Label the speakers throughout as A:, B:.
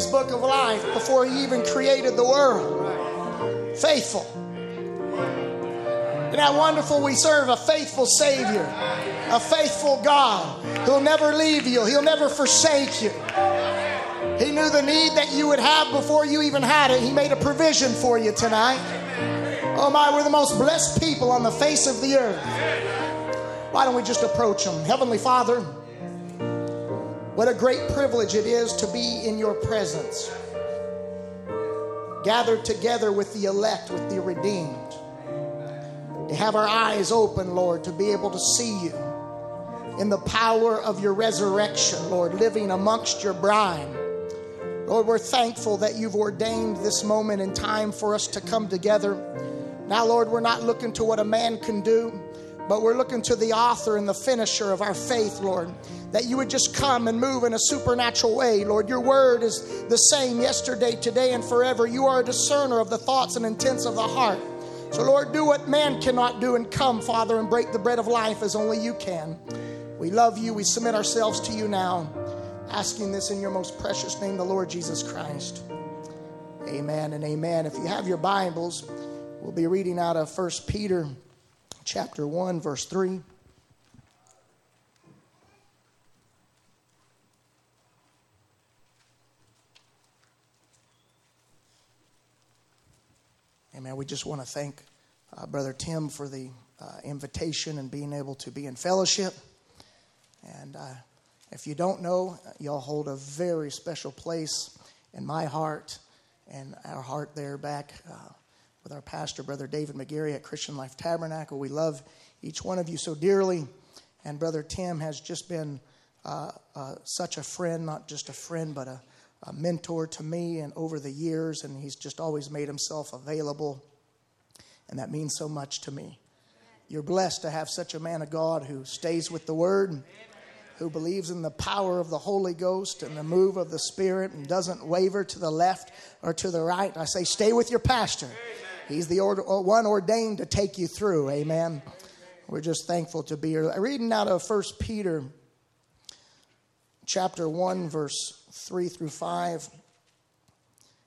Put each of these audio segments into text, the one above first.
A: Lamb's Book of Life before He even created the world. Faithful. Isn't that wonderful? We serve a faithful Savior, a faithful God who'll never leave you, He'll never forsake you. He knew the need that you would have before you even had it. He made a provision for you tonight. Oh my, we're the most blessed people on the face of the earth. Why don't we just approach Him? Heavenly Father, what a great privilege it is to be in your presence, gathered together with the elect, with the redeemed to have our eyes open, Lord, to be able to see you in the power of your resurrection, Lord, living amongst your bride. Lord, we're thankful that you've ordained this moment in time for us to come together. Now, Lord, we're not looking to what a man can do, but we're looking to the author and the finisher of our faith, Lord, that you would just come and move in a supernatural way, Lord. Your word is the same yesterday, today, and forever. You are a discerner of the thoughts and intents of the heart. So, Lord, do what man cannot do and come, Father, and break the bread of life as only you can. We love you. We submit ourselves to you now, asking this in your most precious name, the Lord Jesus Christ. Amen and amen. If you have your Bibles, we'll be reading out of 1 Peter chapter 1, verse 3. Amen. We just want to thank uh, Brother Tim for the uh, invitation and being able to be in fellowship. And uh, if you don't know, y'all hold a very special place in my heart and our heart there back uh, with our pastor, Brother David McGarry at Christian Life Tabernacle. We love each one of you so dearly. And Brother Tim has just been uh, uh, such a friend, not just a friend, but a a mentor to me and over the years, and he's just always made himself available. And that means so much to me. You're blessed to have such a man of God who stays with the Word, who believes in the power of the Holy Ghost and the move of the Spirit, and doesn't waver to the left or to the right. I say, stay with your pastor. He's the order, uh, one ordained to take you through. Amen. We're just thankful to be here. Reading out of First Peter chapter 1, verse 3 through 5.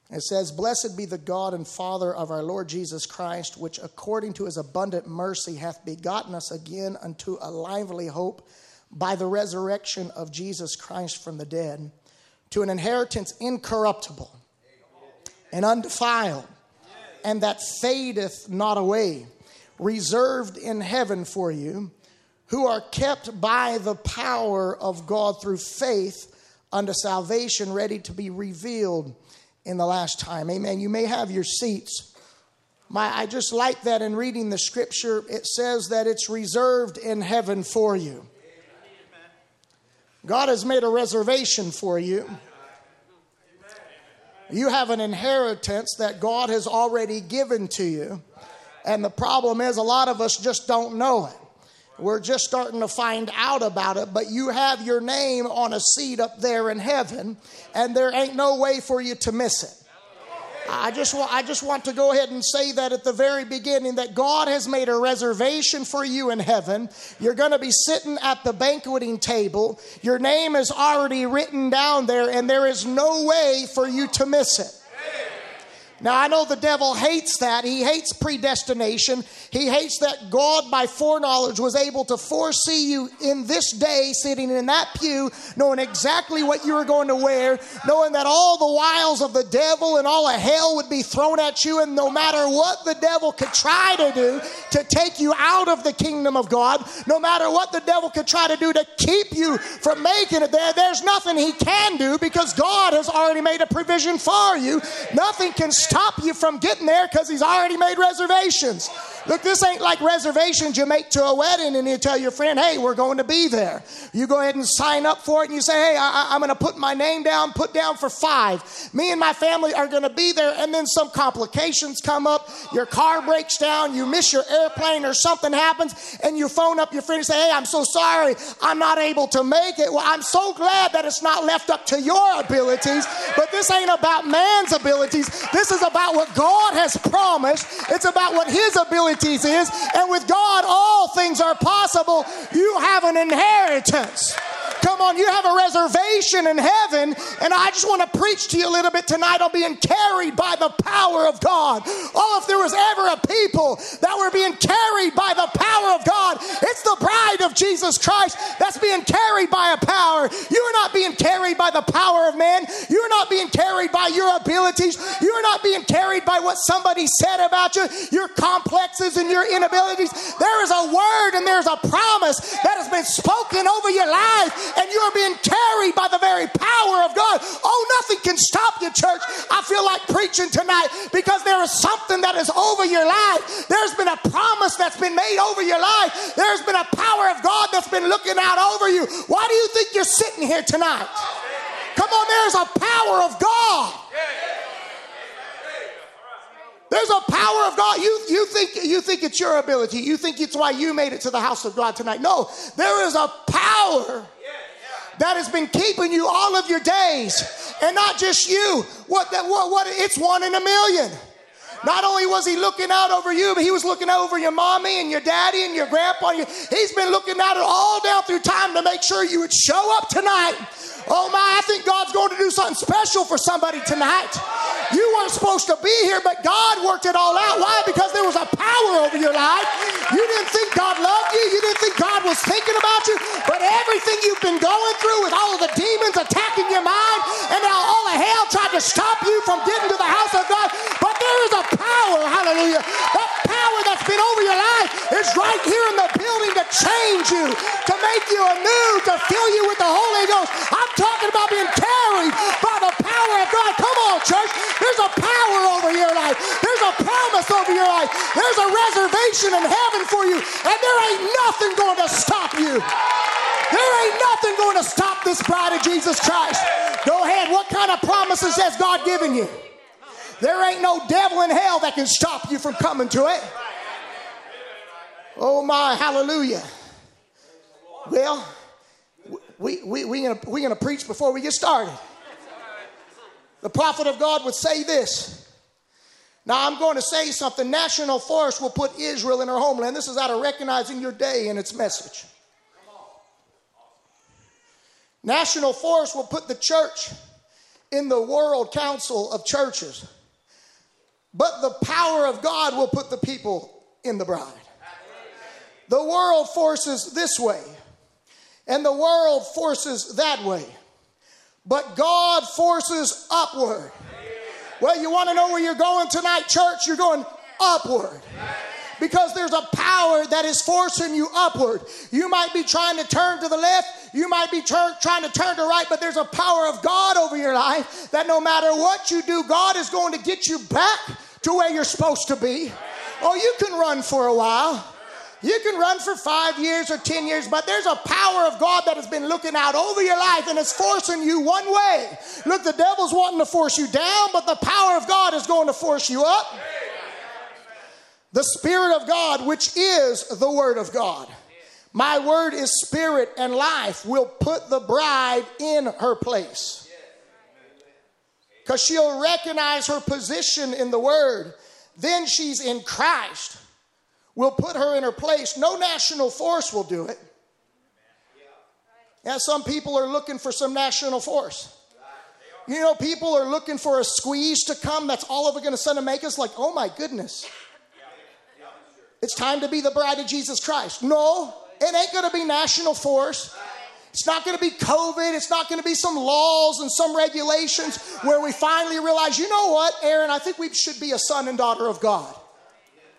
A: It says, Blessed be the God and Father of our Lord Jesus Christ, which according to his abundant mercy hath begotten us again unto a lively hope by the resurrection of Jesus Christ from the dead, to an inheritance incorruptible and undefiled, and that fadeth not away, reserved in heaven for you, who are kept by the power of God through faith unto salvation ready to be revealed in the last time. Amen. You may have your seats. My, I just like that in reading the scripture. It says that it's reserved in heaven for you. God has made a reservation for you. You have an inheritance that God has already given to you. And the problem is, a lot of us just don't know it. We're just starting to find out about it, but you have your name on a seat up there in heaven, and there ain't no way for you to miss it. I just, want, I just want to go ahead and say that at the very beginning that God has made a reservation for you in heaven. You're going to be sitting at the banqueting table. Your name is already written down there, and there is no way for you to miss it. Now, I know the devil hates that. He hates predestination. He hates that God, by foreknowledge, was able to foresee you in this day, sitting in that pew, knowing exactly what you were going to wear, knowing that all the wiles of the devil and all of hell would be thrown at you, and no matter what the devil could try to do to take you out of the kingdom of God, no matter what the devil could try to do to keep you from making it there, there's nothing he can do because God has already made a provision for you. Nothing can stop you from getting there because He's already made reservations. Look, this ain't like reservations you make to a wedding and you tell your friend, hey, we're going to be there. You go ahead and sign up for it and you say, hey, I, am going to put my name down, put down for five. Me and my family are going to be there. And then some complications come up. Your car breaks down, you miss your airplane or something happens, and you phone up your friend and say, hey, I'm so sorry. I'm not able to make it. Well, I'm so glad that it's not left up to your abilities, but this ain't about man's abilities. This is about what God has promised. It's about what his ability is. And with God, all things are possible. You have an inheritance. Come on, you have a reservation in heaven, and I just want to preach to you a little bit tonight on being carried by the power of God. Oh, if there was ever a people that were being carried by the power of God, it's the bride of Jesus Christ that's being carried by a power. You are not being carried by the power of man. You are not being carried by your abilities. You are not being carried by what somebody said about you, your complexes and your inabilities. There is a word and there's a promise that has been spoken over your life and you're being carried by the very power of God. Oh, nothing can stop you, church. I feel like preaching tonight because there is something that is over your life. There's been a promise that's been made over your life. There's been a power of God that's been looking out over you. Why do you think you're sitting here tonight? Come on, there's a power of God. There's a power of God. You, you, think, you think it's your ability. You think it's why you made it to the house of God tonight. No, there is a power that has been keeping you all of your days. And not just you. What that what, what it's one in a million. Not only was he looking out over you, but he was looking over your mommy and your daddy and your grandpa. He's been looking out all down through time to make sure you would show up tonight Oh my, I think God's going to do something special for somebody tonight. You weren't supposed to be here, but God worked it all out. Why? Because there was a power over your life. You didn't think God loved you. You didn't think God was thinking about you. But everything you've been going through with all of the demons attacking your mind and now all the hell tried to stop you from getting to the house of God. But there is a power, hallelujah. That power that's been over your life is right here in the building to change you, to make you anew, to fill you with the Holy Ghost. I'm talking about being carried by the power of God. Come on, church. There's a power over your life. There's a promise over your life. There's a reservation in heaven for you. And there ain't nothing going to stop you. There ain't nothing going to stop this bride of Jesus Christ. Go ahead. What kind of promises has God given you? There ain't no devil in hell that can stop you from coming to it. Oh my, hallelujah. Well, we, we, we gonna, we gonna preach before we get started. The prophet of God would say this. Now, I'm going to say something. National Force will put Israel in her homeland. This is out of recognizing your day and its message. National Force will put the church in the World Council of Churches. But the power of God will put the people in the bride. The world forces this way and the world forces that way. But God forces upward. Well, you want to know where you're going tonight, church? You're going upward. Because there's a power that is forcing you upward. You might be trying to turn to the left, you might be trying to turn to right, but there's a power of God over your life that no matter what you do, God is going to get you back to where you're supposed to be. Oh, you can run for a while. You can run for five years or 10 years, but there's a power of God that has been looking out over your life and it's forcing you one way. Look, the devil's wanting to force you down, but the power of God is going to force you up. The Spirit of God, which is the Word of God. My word is spirit and life, will put the bride in her place. Because she'll recognize her position in the Word. Then she's in Christ We'll put her in her place. No national force will do it. Yeah, some people are looking for some national force. You know, people are looking for a squeeze to come that's all of it going to suddenly make us like, oh my goodness. It's time to be the bride of Jesus Christ. No, it ain't going to be national force. It's not going to be COVID. It's not going to be some laws and some regulations where we finally realize, you know what, Aaron, I think we should be a son and daughter of God.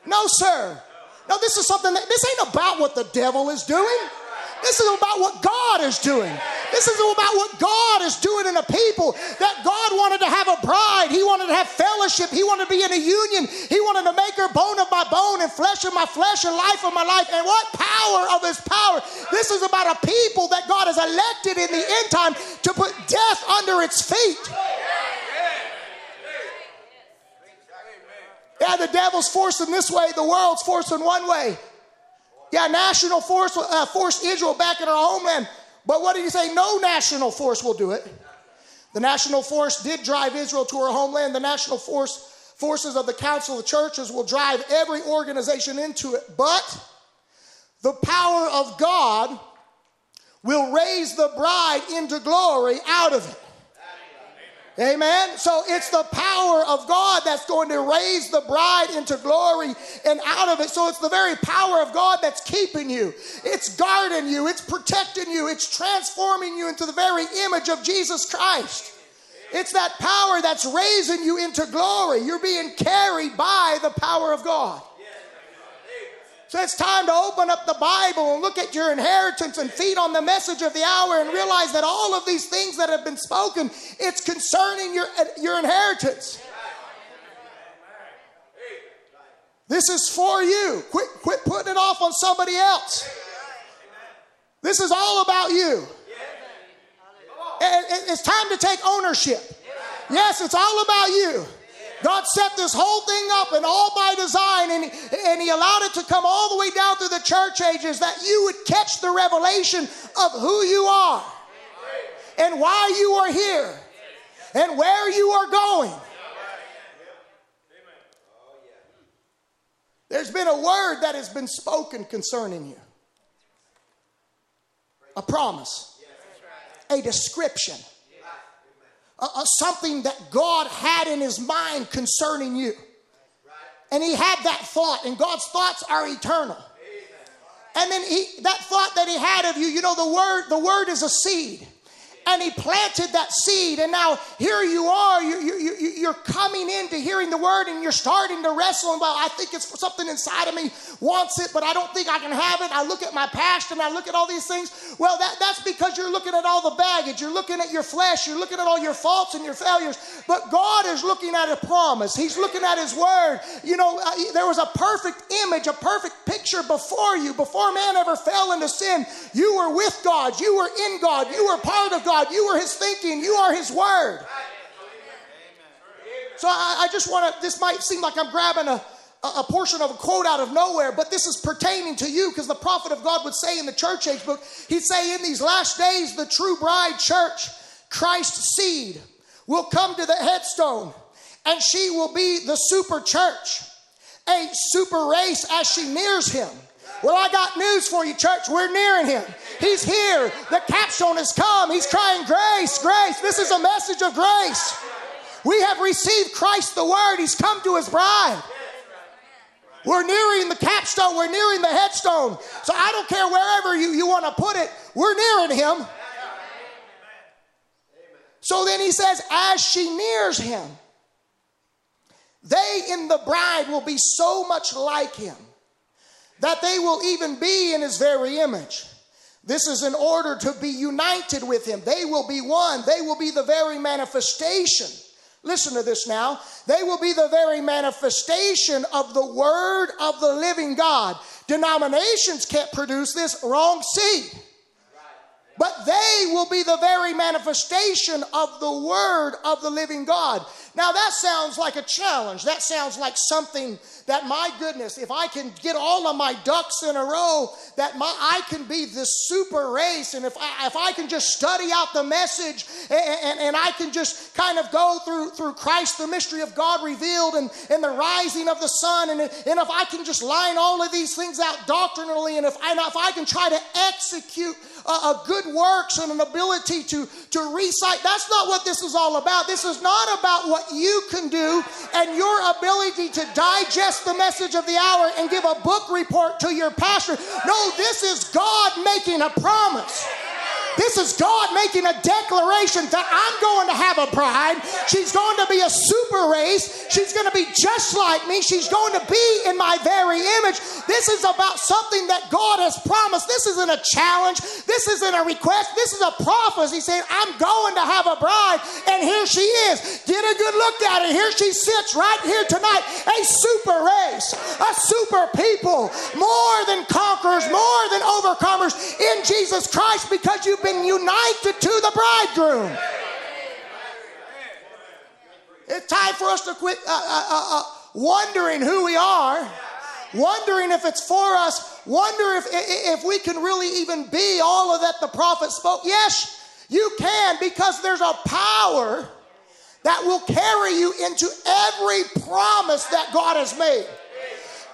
A: No, sir. No, this is something that this ain't about what the devil is doing. This is about what God is doing. This is about what God is doing in a people. That God wanted to have a bride. He wanted to have fellowship. He wanted to be in a union. He wanted to make her bone of my bone and flesh of my flesh and life of my life. And what power of his power. This is about a people that God has elected in the end time to put death under its feet. Yeah, the devil's forcing this way, the world's forcing one way. Yeah, national force uh, forced Israel back in our homeland. But what did he say? No national force will do it. The national force did drive Israel to her homeland. The national force forces of the council of churches will drive every organization into it. But the power of God will raise the bride into glory out of it. Amen. So it's the power of God that's going to raise the bride into glory and out of it. So it's the very power of God that's keeping you. It's guarding you. It's protecting you. It's transforming you into the very image of Jesus Christ. It's that power that's raising you into glory. You're being carried by the power of God. So it's time to open up the Bible and look at your inheritance and feed on the message of the hour and realize that all of these things that have been spoken, it's concerning your, uh, your inheritance. This is for you. Quit, quit putting it off on somebody else. This is all about you. It's time to take ownership. Yes, it's all about you. God set this whole thing up and all by design, and, and He allowed it to come all the way down through the church ages that you would catch the revelation of who you are and why you are here and where you are going. There's been a word that has been spoken concerning you. A promise, a description uh, something that God had in his mind concerning you. And he had that thought, and God's thoughts are eternal. And then he, that thought that he had of you, you know, the word, the word is a seed and he planted that seed. And now here you are you, you, you, you're coming into hearing the word and you're starting to wrestle. And well i think it's something inside of me wants it but i don't think i can have it i look at my past and i look at all these things. Well that, that's because you're looking at all the baggage. You're looking at your flesh. You're looking at all your faults and your failures. But god is looking at a promise. He's looking at his word. You know uh, there was a perfect image a perfect picture before you before man ever fell into sin. You were with god. You were in god. You were part of god God. You are His thinking, you are His word. So I, I just want to, this might seem like I'm grabbing a, a portion of a quote out of nowhere, but this is pertaining to you because the prophet of God would say in the church age book, he'd say, In these last days, the true bride church, Christ's seed, will come to the headstone and she will be the super church, a super race as she nears him. Well, I got news for you, church. We're nearing him. He's here. The capstone has come. He's crying, Grace, grace. This is a message of grace. We have received Christ the Word. He's come to his bride. We're nearing the capstone. We're nearing the headstone. So I don't care wherever you, you want to put it, we're nearing him. So then he says, as she nears him, they in the bride will be so much like him that they will even be in his very image. This is in order to be united with him. They will be one. They will be the very manifestation. Listen to this now. They will be the very manifestation of the word of the living God. Denominations can't produce this wrong seed. But they will be the very manifestation of the word of the living God. Now that sounds like a challenge. That sounds like something that my goodness, if I can get all of my ducks in a row, that my I can be this super race, and if I if I can just study out the message and, and, and I can just kind of go through through Christ, the mystery of God revealed, and, and the rising of the sun, and, and if I can just line all of these things out doctrinally, and if I if I can try to execute a, a good works and an ability to to recite, that's not what this is all about. This is not about what you can do and your ability to digest the message of the hour and give a book report to your pastor. No, this is God making a promise. This is God making a declaration that I'm going to have a bride. She's going to be a super race. She's going to be just like me. She's going to be in my very image. This is about something that God has promised. This isn't a challenge. This isn't a request. This is a prophecy saying, I'm going to have a bride, and here she is. Get a good look at her. Here she sits right here tonight. A super race, a super people, more than conquerors, more than overcomers in Jesus Christ because you've been united to the bridegroom. It's time for us to quit uh, uh, uh, uh wondering who we are wondering if it's for us, wonder if, if we can really even be all of that the prophet spoke. Yes, you can because there's a power that will carry you into every promise that God has made.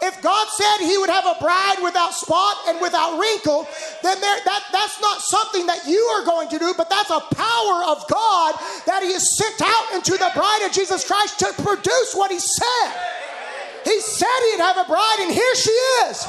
A: If God said He would have a bride without spot and without wrinkle, then there, that, that's not something that you are going to do, but that's a power of God that He has sent out into the bride of Jesus Christ to produce what He said. He said he'd have a bride, and here she is.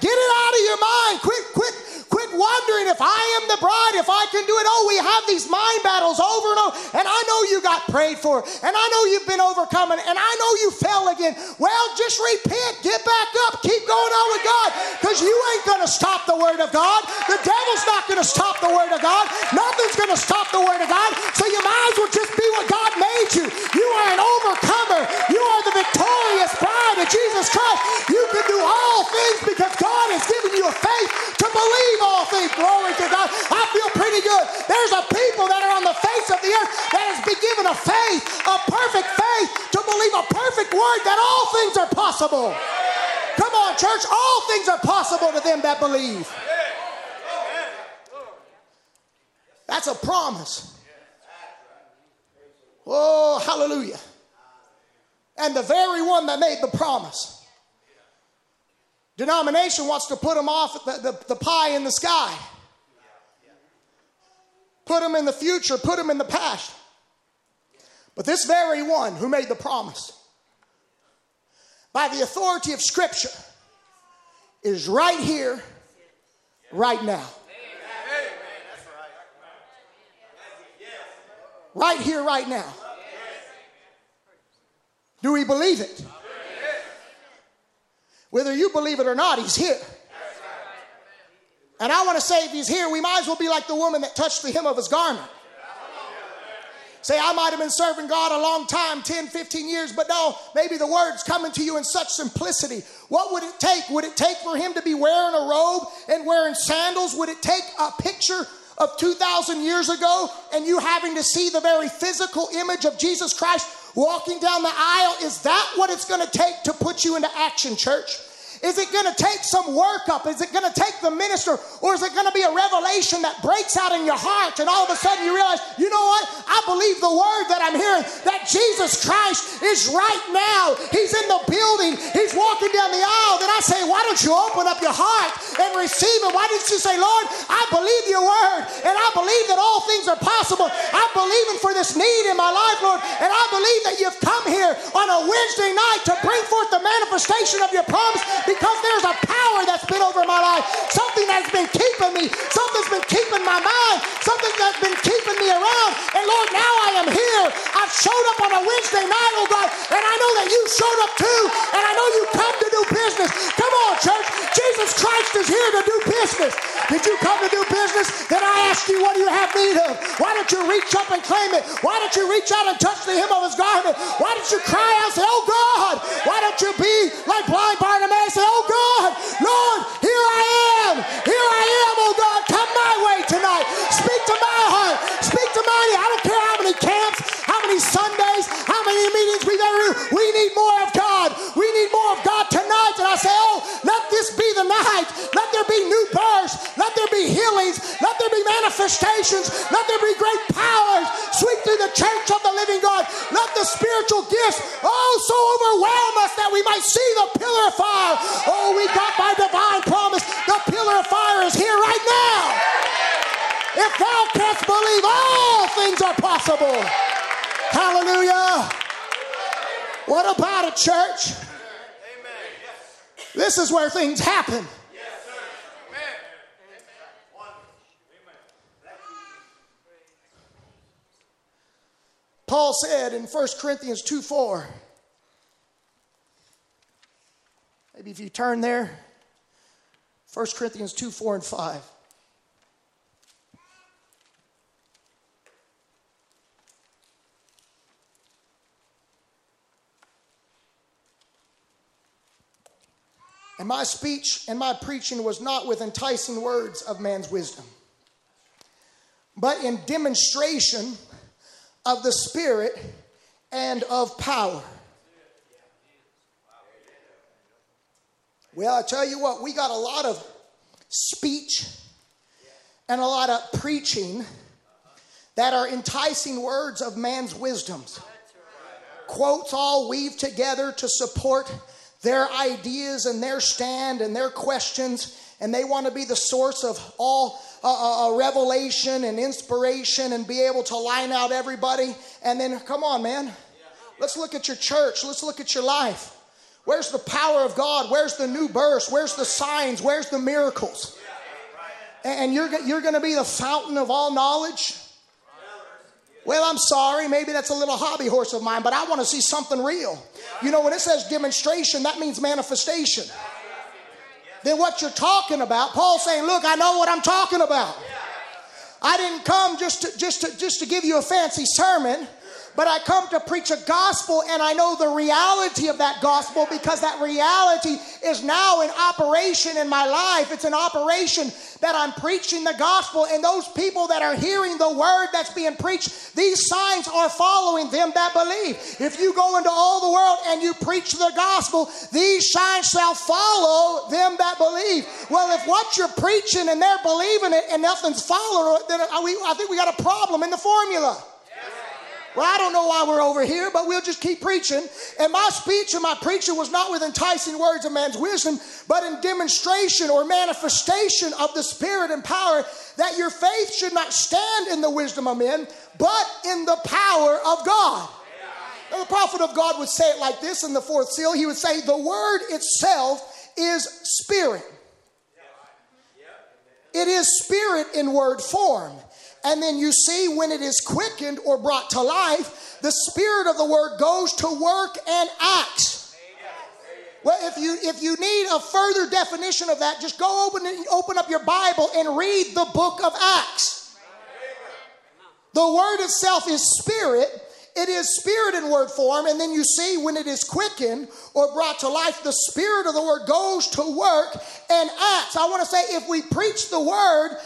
A: Get it out of your mind. Quit, quit, wondering if I am the bride, if I can do it. Oh, we have these mind battles over and over. And I know you got prayed for, and I know you've been overcoming, and I know you fell again. Well, just repent, get back up, keep going on with God, because you ain't going to stop the word of God. The devil's not going to stop the word of God. Nothing's going to stop the word of God. So you might as well just be what God made you. You are an overcomer. You are the victorious bride of Jesus Christ. You can do all things because God has given you a faith to believe all things. Glory to God. I feel pretty good. There's a people that are on the face of the earth that has been given a faith, a perfect faith to believe a perfect word that all things are possible. Come on, church. All things are possible to them that believe. That's a promise. Oh, hallelujah. And the very one that made the promise. Denomination wants to put them off the, the, the pie in the sky. Put them in the future, put them in the past. But this very one who made the promise, by the authority of Scripture, is right here, right now. Right here, right now. Do we believe it? Whether you believe it or not, he's here. And I want to say, if he's here, we might as well be like the woman that touched the hem of his garment. Say, I might have been serving God a long time 10, 15 years, but no, maybe the word's coming to you in such simplicity. What would it take? Would it take for him to be wearing a robe and wearing sandals? Would it take a picture of 2,000 years ago and you having to see the very physical image of Jesus Christ walking down the aisle? Is that what it's going to take to put you into action, church? Is it going to take some workup? Is it going to take the minister? Or is it going to be a revelation that breaks out in your heart and all of a sudden you realize, you know what? I believe the word that I'm hearing that Jesus Christ is right now. He's in the building, He's walking down the aisle. Then I say, why don't you open up your heart and receive it? Why didn't you say, Lord, I believe your word and I believe that all things are possible. I'm believing for this need in my life, Lord, and I believe that you've come here on a Wednesday night to bring forth the manifestation of your promise because there's a power that's been over my life, something that's been keeping me, something's been keeping my mind, something that's been keeping me around. And Lord, now I am here. I've showed up on a Wednesday night, oh God, and I know that you showed up too, and I know you come to do business. Come on, church. Jesus Christ is here to do business. Did you come to do business? Then I ask you, what do you have need of? Why don't you reach up and claim it? Why don't you reach out and touch the hem of his garment? Why don't you cry out and say, oh God, why don't you be like blind Bartimaeus and say, Oh God, Lord, here I am. Here I am, oh God. Come my way tonight. Speak to my heart. Speak to my I don't care how many camps, how many Sundays, how many meetings we've ever We need more of God. We need more of God tonight. And I say, Oh, let this Let there be new births. Let there be healings. Let there be manifestations. Let there be great powers sweep through the church of the living God. Let the spiritual gifts, oh, so overwhelm us that we might see the pillar of fire. Oh, we got by divine promise. The pillar of fire is here right now. If thou canst believe, all things are possible. Hallelujah. What about a church? This is where things happen. Paul said in 1 Corinthians 2 4, maybe if you turn there, 1 Corinthians 2 4 and 5. And my speech and my preaching was not with enticing words of man's wisdom, but in demonstration of the Spirit and of power. Well, I tell you what, we got a lot of speech and a lot of preaching that are enticing words of man's wisdoms. Quotes all weaved together to support their ideas and their stand and their questions, and they want to be the source of all uh, uh, revelation and inspiration and be able to line out everybody. And then, come on, man. Let's look at your church. Let's look at your life. Where's the power of God? Where's the new birth? Where's the signs? Where's the miracles? And you're, you're going to be the fountain of all knowledge? Well, I'm sorry, maybe that's a little hobby horse of mine, but I want to see something real. You know, when it says demonstration, that means manifestation. Then what you're talking about, Paul's saying, Look, I know what I'm talking about. I didn't come just to, just to, just to give you a fancy sermon but I come to preach a gospel and I know the reality of that gospel because that reality is now in operation in my life. It's an operation that I'm preaching the gospel, and those people that are hearing the word that's being preached, these signs are following them that believe. If you go into all the world and you preach the gospel, these signs shall follow them that believe. Well, if what you're preaching and they're believing it and nothing's following, then I think we got a problem in the formula. Well, I don't know why we're over here, but we'll just keep preaching. And my speech and my preaching was not with enticing words of man's wisdom, but in demonstration or manifestation of the Spirit and power that your faith should not stand in the wisdom of men, but in the power of God. Now, the prophet of God would say it like this in the fourth seal. He would say, The word itself is spirit. It is spirit in word form. And then you see when it is quickened or brought to life, the spirit of the word goes to work and acts. Well, if you if you need a further definition of that, just go open open up your Bible and read the book of Acts. The word itself is spirit, it is spirit in word form, and then you see when it is quickened or brought to life, the spirit of the word goes to work and acts. I want to say, if we preach the word,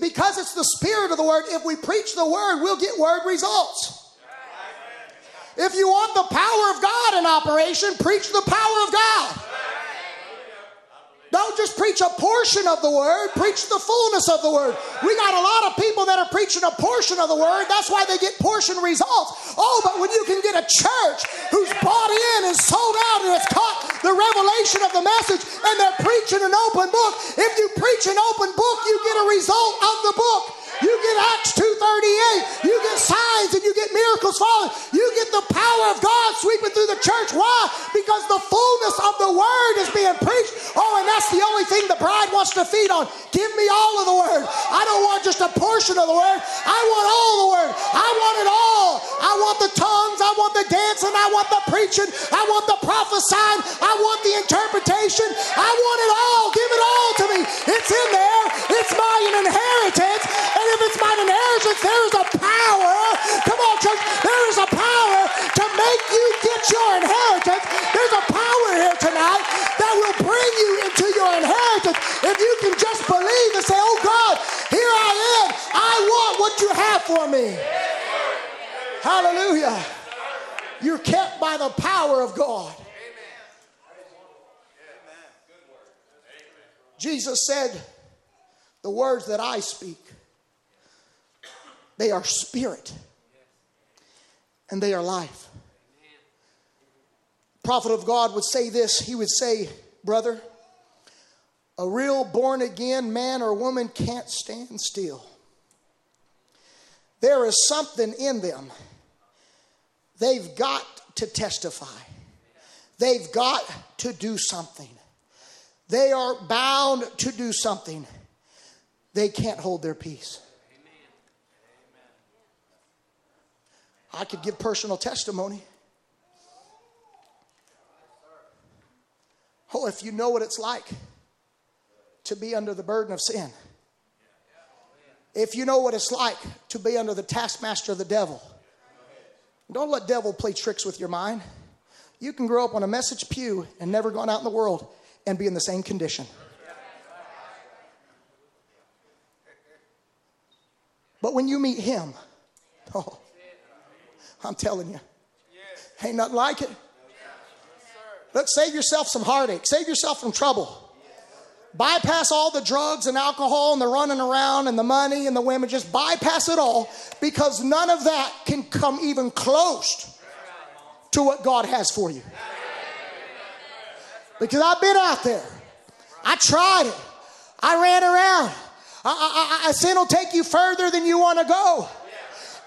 A: because it's the spirit of the word, if we preach the word, we'll get word results. If you want the power of God in operation, preach the power of God. Don't just preach a portion of the word, preach the fullness of the word. We got a lot of people that are preaching a portion of the word. That's why they get portion results. Oh, but when you can get a church who's bought in and sold out and has caught the revelation of the message and they're preaching an open book, if you preach an open book, you get a result of the book. You get Acts 2.38. You get signs and you get miracles falling. You get the power of God sweeping through the church. Why? Because the fullness of the word is being preached. Oh, and that's the only thing the bride wants to feed on. Give me all of the word. I don't want just a portion of the word. I want all the word. I want it all. I want the tongues. I want the dancing. I want the preaching. I want the prophesying. I want the interpretation. I want it all. Give it all to me. It's in there. It's my inheritance. And if it's mine inheritance, there is a power. Come on, church. There is a power to make you get your inheritance. There's a power here tonight that will bring you into your inheritance. If you can just believe and say, Oh God, here I am. I want what you have for me. Hallelujah. You're kept by the power of God. Jesus said, The words that I speak they are spirit and they are life. Prophet of God would say this he would say, Brother, a real born again man or woman can't stand still. There is something in them. They've got to testify, they've got to do something. They are bound to do something. They can't hold their peace. I could give personal testimony. Oh, if you know what it's like to be under the burden of sin, if you know what it's like to be under the taskmaster of the devil, don't let devil play tricks with your mind. You can grow up on a message pew and never gone out in the world and be in the same condition. But when you meet him, oh, I'm telling you, ain't nothing like it. Look, save yourself some heartache, save yourself from trouble. Bypass all the drugs and alcohol and the running around and the money and the women. Just bypass it all because none of that can come even close to what God has for you. Because I've been out there, I tried it, I ran around. I, I, I, sin will take you further than you want to go.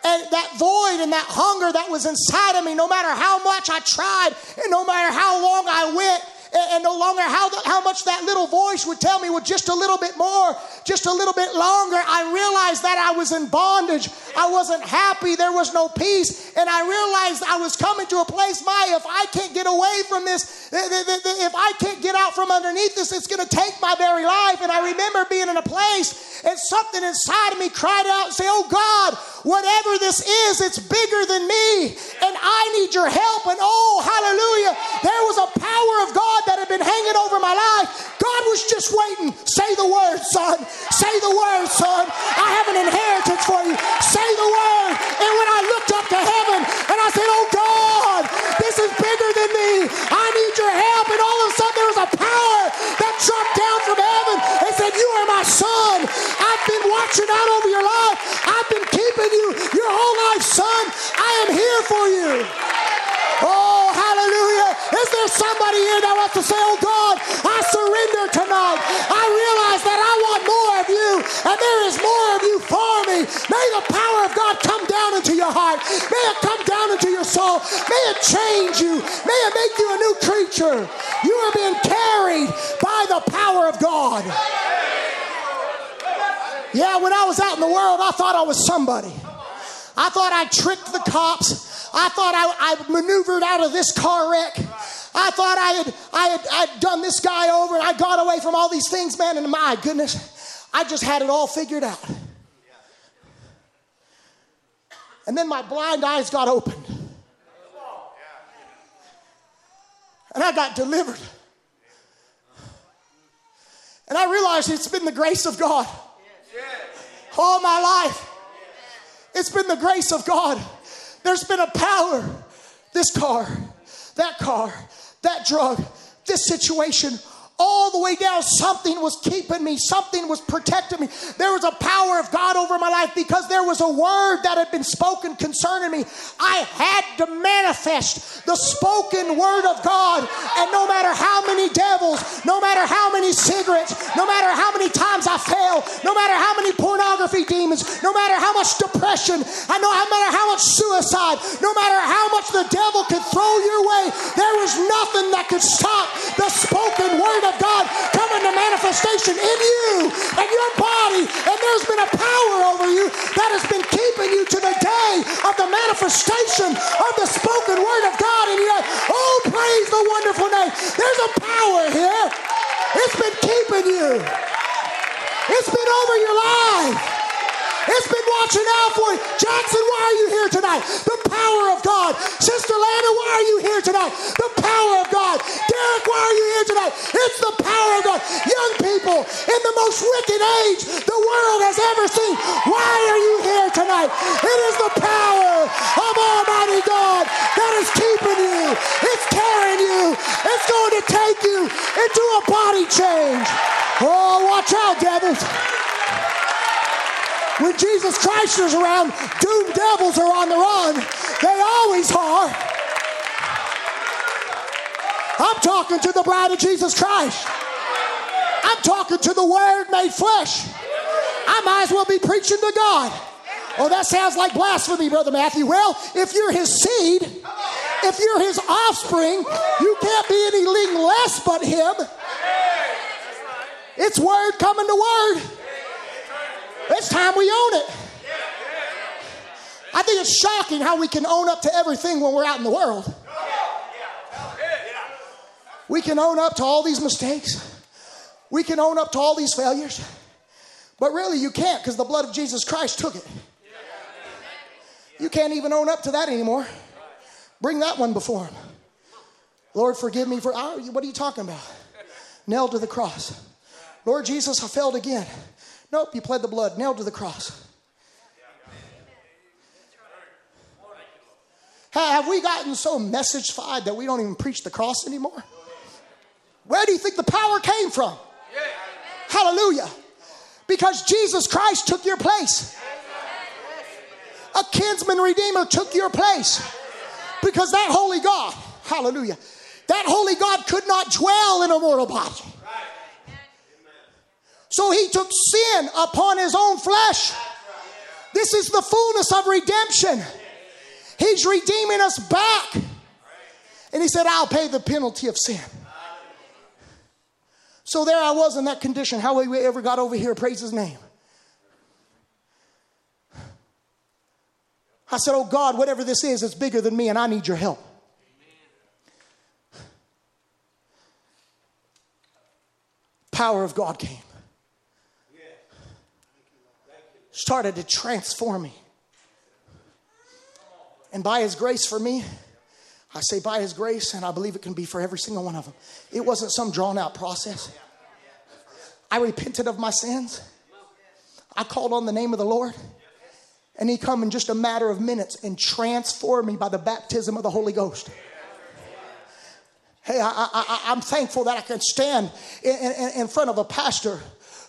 A: And that void and that hunger that was inside of me, no matter how much I tried and no matter how long I went, and, no longer how, the, how much that little voice would tell me well, just a little bit more, just a little bit longer, I realized that I was in bondage. I wasn't happy. There was no peace. And I realized I was coming to a place, my, if I can't get away from this, if I can't get out from underneath this, it's going to take my very life. And I remember being in a place and something inside of me cried out and say, Oh God, whatever this is, it's bigger than me. And I need your help. And oh, hallelujah, there was a power of God that had been hanging over my life. God was just waiting. Say the word, son. Say the word, son. I have an inheritance for you. Say the word. And when I looked up to heaven and I said, Oh God, this is bigger than me. I need your help. And all of a sudden there was a power that dropped down from heaven and said, You are my son. I've been watching out over your life. I've been keeping you your whole life, son. I am here for you. Is there somebody here that wants to say, Oh God, I surrender tonight. I realize that I want more of you, and there is more of you for me. May the power of God come down into your heart. May it come down into your soul. May it change you. May it make you a new creature. You are being carried by the power of God. Yeah, when I was out in the world, I thought I was somebody. I thought I tricked the cops. I thought I, I maneuvered out of this car wreck. I thought I had, I had I'd done this guy over and I got away from all these things, man. And my goodness, I just had it all figured out. And then my blind eyes got opened. And I got delivered. And I realized it's been the grace of God all my life. It's been the grace of God. There's been a power. This car, that car, that drug, this situation all the way down. Something was keeping me, something was protecting me. There was a power of God over my life because there was a word that had been spoken concerning me. I had to manifest the spoken word of God. And no matter how many devils, no matter how many cigarettes, no matter how many times I fail, no matter how many pornography demons, no matter how much depression, I know no matter how much suicide, no matter how much the devil could throw your way, there was nothing that could stop the spoken word of God coming to manifestation in you and your body. And there's been a power over you that has been keeping you to the day of the manifestation of the spoken word of God. You're like, oh, praise the wonderful name. There's a power here. It's been keeping you. It's been over your life. It's been watching out for you. Jackson, why are you here tonight? The power of God. Sister Lana, why are you here tonight? The power of God. Derek, why are you here tonight? It's the power of God. Young people, in the most wicked age the world has ever seen, why are you here tonight? It is the power of Almighty God that is keeping you. It's carrying you. It's going to take you into a body change. Oh, watch out, devils. When Jesus Christ is around, doomed devils are on the run. They always are. I'm talking to the bride of Jesus Christ. I'm talking to the Word made flesh. I might as well be preaching to God. Oh, that sounds like blasphemy, Brother Matthew. Well, if you're his seed, if you're his offspring, you can't be anything less but him. It's word coming to word. It's time we own it. I think it's shocking how we can own up to everything when we're out in the world. We can own up to all these mistakes. We can own up to all these failures. But really, you can't because the blood of Jesus Christ took it. You can't even own up to that anymore. Bring that one before Him. Lord, forgive me for. What are you talking about? Nailed to the cross. Lord Jesus, I failed again. Nope, you pled the blood, nailed to the cross. Have we gotten so message-fied that we don't even preach the cross anymore? Where do you think the power came from? Hallelujah. Because Jesus Christ took your place. A kinsman redeemer took your place. Because that holy God, hallelujah, that holy God could not dwell in a mortal body. So he took sin upon his own flesh. This is the fullness of redemption. He's redeeming us back. And he said, I'll pay the penalty of sin. So there I was in that condition. How we ever got over here, praise his name. I said, Oh God, whatever this is, it's bigger than me, and I need your help. Power of God came. Started to transform me. And by His grace for me, I say by His grace, and I believe it can be for every single one of them. It wasn't some drawn out process. I repented of my sins. I called on the name of the Lord. And he come in just a matter of minutes and transform me by the baptism of the Holy Ghost. Hey, I, am thankful that I can stand in, in, in front of a pastor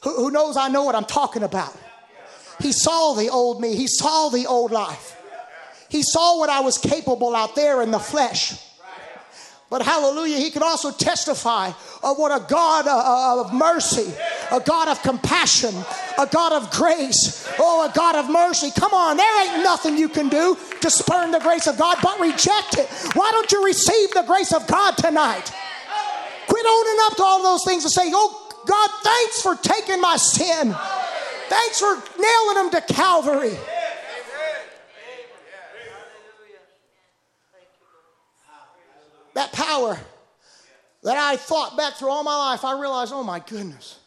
A: who, who knows I know what I'm talking about. He saw the old me, he saw the old life. He saw what I was capable out there in the flesh. But hallelujah, he could also testify of what a God uh, uh, of mercy, a God of compassion, a God of grace, oh, a God of mercy. Come on, there ain't nothing you can do to spurn the grace of God but reject it. Why don't you receive the grace of God tonight? Quit owning up to all those things and say, oh, God, thanks for taking my sin. Thanks for nailing them to Calvary. that power that I thought back through all my life, I realized, oh my goodness.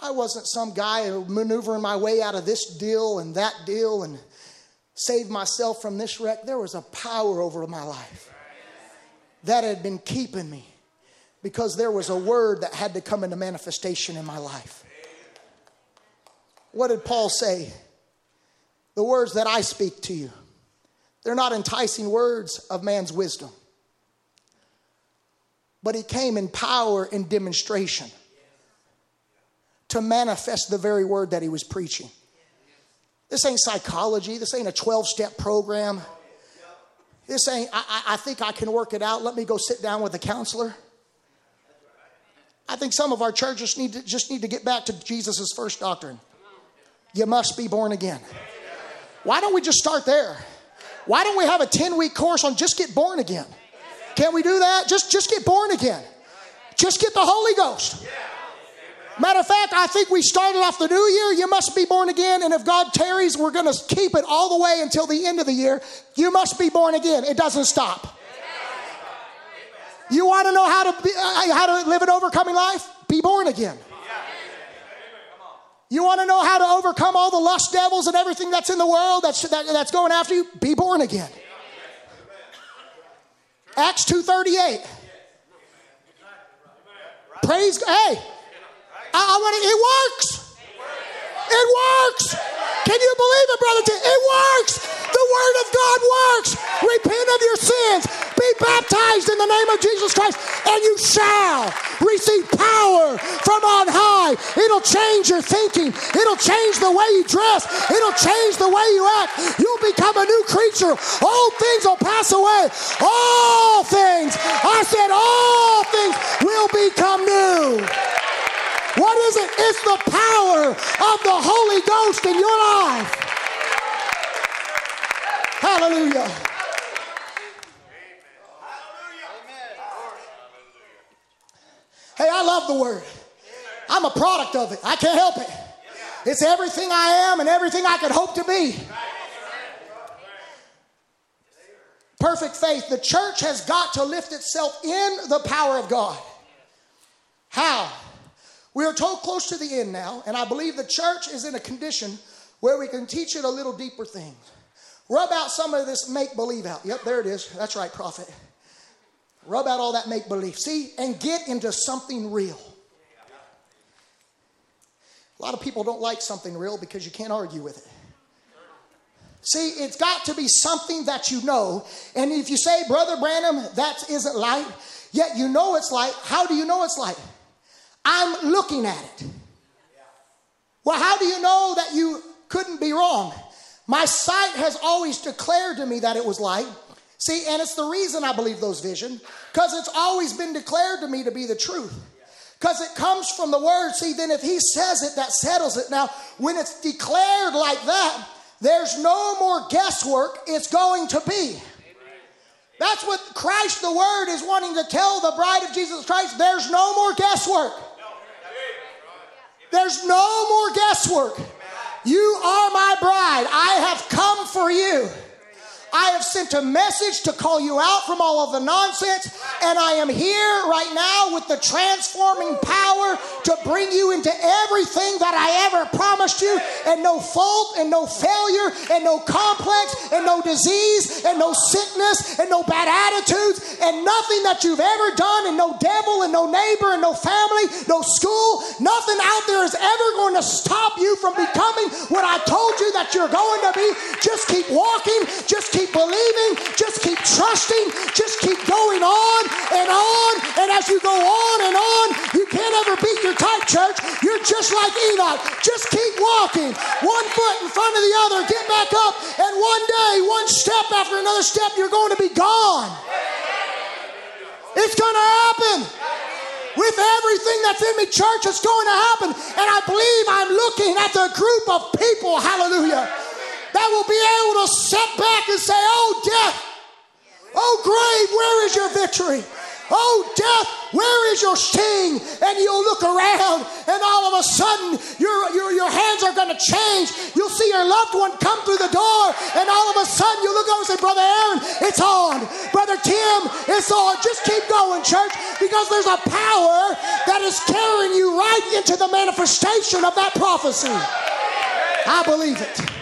A: I wasn't some guy maneuvering my way out of this deal and that deal and save myself from this wreck. There was a power over my life that had been keeping me because there was a word that had to come into manifestation in my life. What did Paul say? The words that I speak to you, they're not enticing words of man's wisdom but he came in power and demonstration to manifest the very word that he was preaching. This ain't psychology. This ain't a 12 step program. This ain't, I, I, think I can work it out. Let me go sit down with a counselor. I think some of our churches need to, just need to get back to Jesus' first doctrine. You must be born again. Why don't we just start there? Why don't we have a 10 week course on just get born again? Can't we do that? Just, just get born again. Just get the Holy Ghost. Matter of fact, I think we started off the new year. You must be born again. And if God tarries, we're going to keep it all the way until the end of the year. You must be born again. It doesn't stop. You want to know how to, be, uh, how to live an overcoming life? Be born again. You want to know how to overcome all the lust devils and everything that's in the world that's, that, that's going after you? Be born again. Acts 2.38. Praise God. Hey, I, I want to, it works. It works. Can you believe it, brother? It works. Word of God works. Repent of your sins. Be baptized in the name of Jesus Christ, and you shall receive power from on high. It'll change your thinking. It'll change the way you dress. It'll change the way you act. You'll become a new creature. Old things will pass away. All things, I said, all things will become new. What is it? It's the power of the Holy Ghost in your life. Hallelujah. Hey, I love the word. I'm a product of it. I can't help it. It's everything I am and everything I could hope to be. Perfect faith. The church has got to lift itself in the power of God. How? We are told close to the end now, and I believe the church is in a condition where we can teach it a little deeper things. Rub out some of this make believe out. Yep, there it is. That's right, prophet. Rub out all that make believe. See, and get into something real. A lot of people don't like something real because you can't argue with it. See, it's got to be something that you know. And if you say, Brother Branham, that isn't light, yet you know it's light, how do you know it's light? I'm looking at it. Well, how do you know that you couldn't be wrong? My sight has always declared to me that it was light. See, and it's the reason I believe those visions, because it's always been declared to me to be the truth. Because it comes from the word. See, then if he says it, that settles it. Now, when it's declared like that, there's no more guesswork. It's going to be. That's what Christ, the Word, is wanting to tell the bride of Jesus Christ. There's no more guesswork. There's no more guesswork. You are my bride. I have come for you. I have sent a message to call you out from all of the nonsense, and I am here right now with the transforming power to bring you into everything that I ever promised you, and no fault, and no failure, and no complex, and no disease, and no sickness, and no bad attitudes, and nothing that you've ever done, and no devil, and no neighbor, and no family, no school, nothing out there is ever going to stop you from becoming what I told you that you're going to be. Just keep walking, just keep keep believing, just keep trusting, just keep going on and on. And as you go on and on, you can't ever beat your type, church. You're just like Enoch. Just keep walking, one foot in front of the other, get back up, and one day, one step after another step, you're going to be gone. It's going to happen with everything that's in me, church, it's going to happen. And I believe I'm looking at the group of people, hallelujah, that will be able to sit back and say, Oh, death, oh, grave, where is your victory? Oh, death, where is your sting? And you'll look around, and all of a sudden, your, your, your hands are going to change. You'll see your loved one come through the door, and all of a sudden, you look over and say, Brother Aaron, it's on. Brother Tim, it's on. Just keep going, church, because there's a power that is carrying you right into the manifestation of that prophecy. I believe it.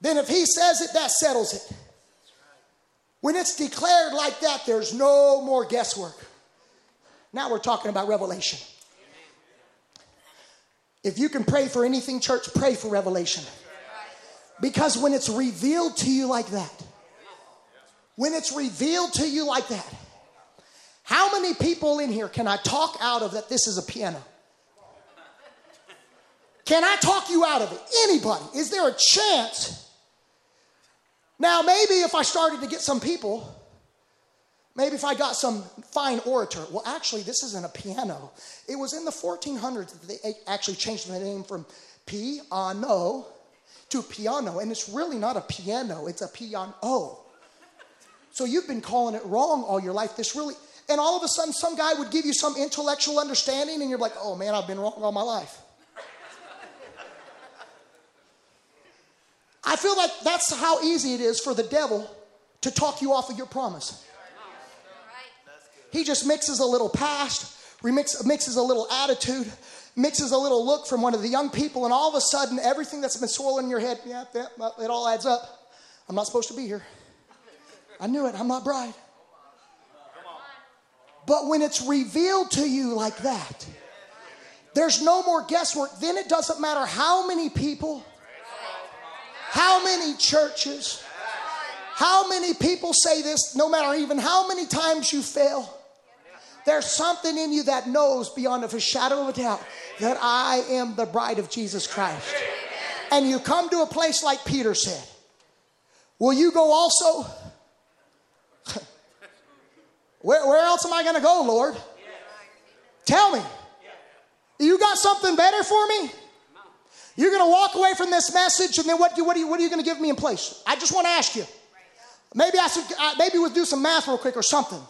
A: Then if he says it, that settles it. When it's declared like that, there's no more guesswork. Now we're talking about revelation. If you can pray for anything, church, pray for revelation. Because when it's revealed to you like that, when it's revealed to you like that, how many people in here can I talk out of that this is a piano? Can I talk you out of it? Anybody? Is there a chance now, maybe if I started to get some people, maybe if I got some fine orator. Well, actually, this isn't a piano. It was in the 1400s that they actually changed the name from piano to piano, and it's really not a piano, it's a piano. So you've been calling it wrong all your life. This really, and all of a sudden, some guy would give you some intellectual understanding, and you're like, oh man, I've been wrong all my life. I feel like that's how easy it is for the devil to talk you off of your promise. He just mixes a little past, remix, mixes a little attitude, mixes a little look from one of the young people, and all of a sudden, everything that's been swirling in your head, yeah, yeah, it all adds up. I'm not supposed to be here. I knew it. I'm not bride. But when it's revealed to you like that, there's no more guesswork. Then it doesn't matter how many people how many churches, how many people say this, no matter even how many times you fail? There's something in you that knows beyond a shadow of a doubt that I am the bride of Jesus Christ. And you come to a place like Peter said, Will you go also? where, where else am I going to go, Lord? Tell me. You got something better for me? You're going to walk away from this message, and then what, do, what, are you, what are you going to give me in place? I just want to ask you. Maybe I should, uh, maybe we'll do some math real quick or something.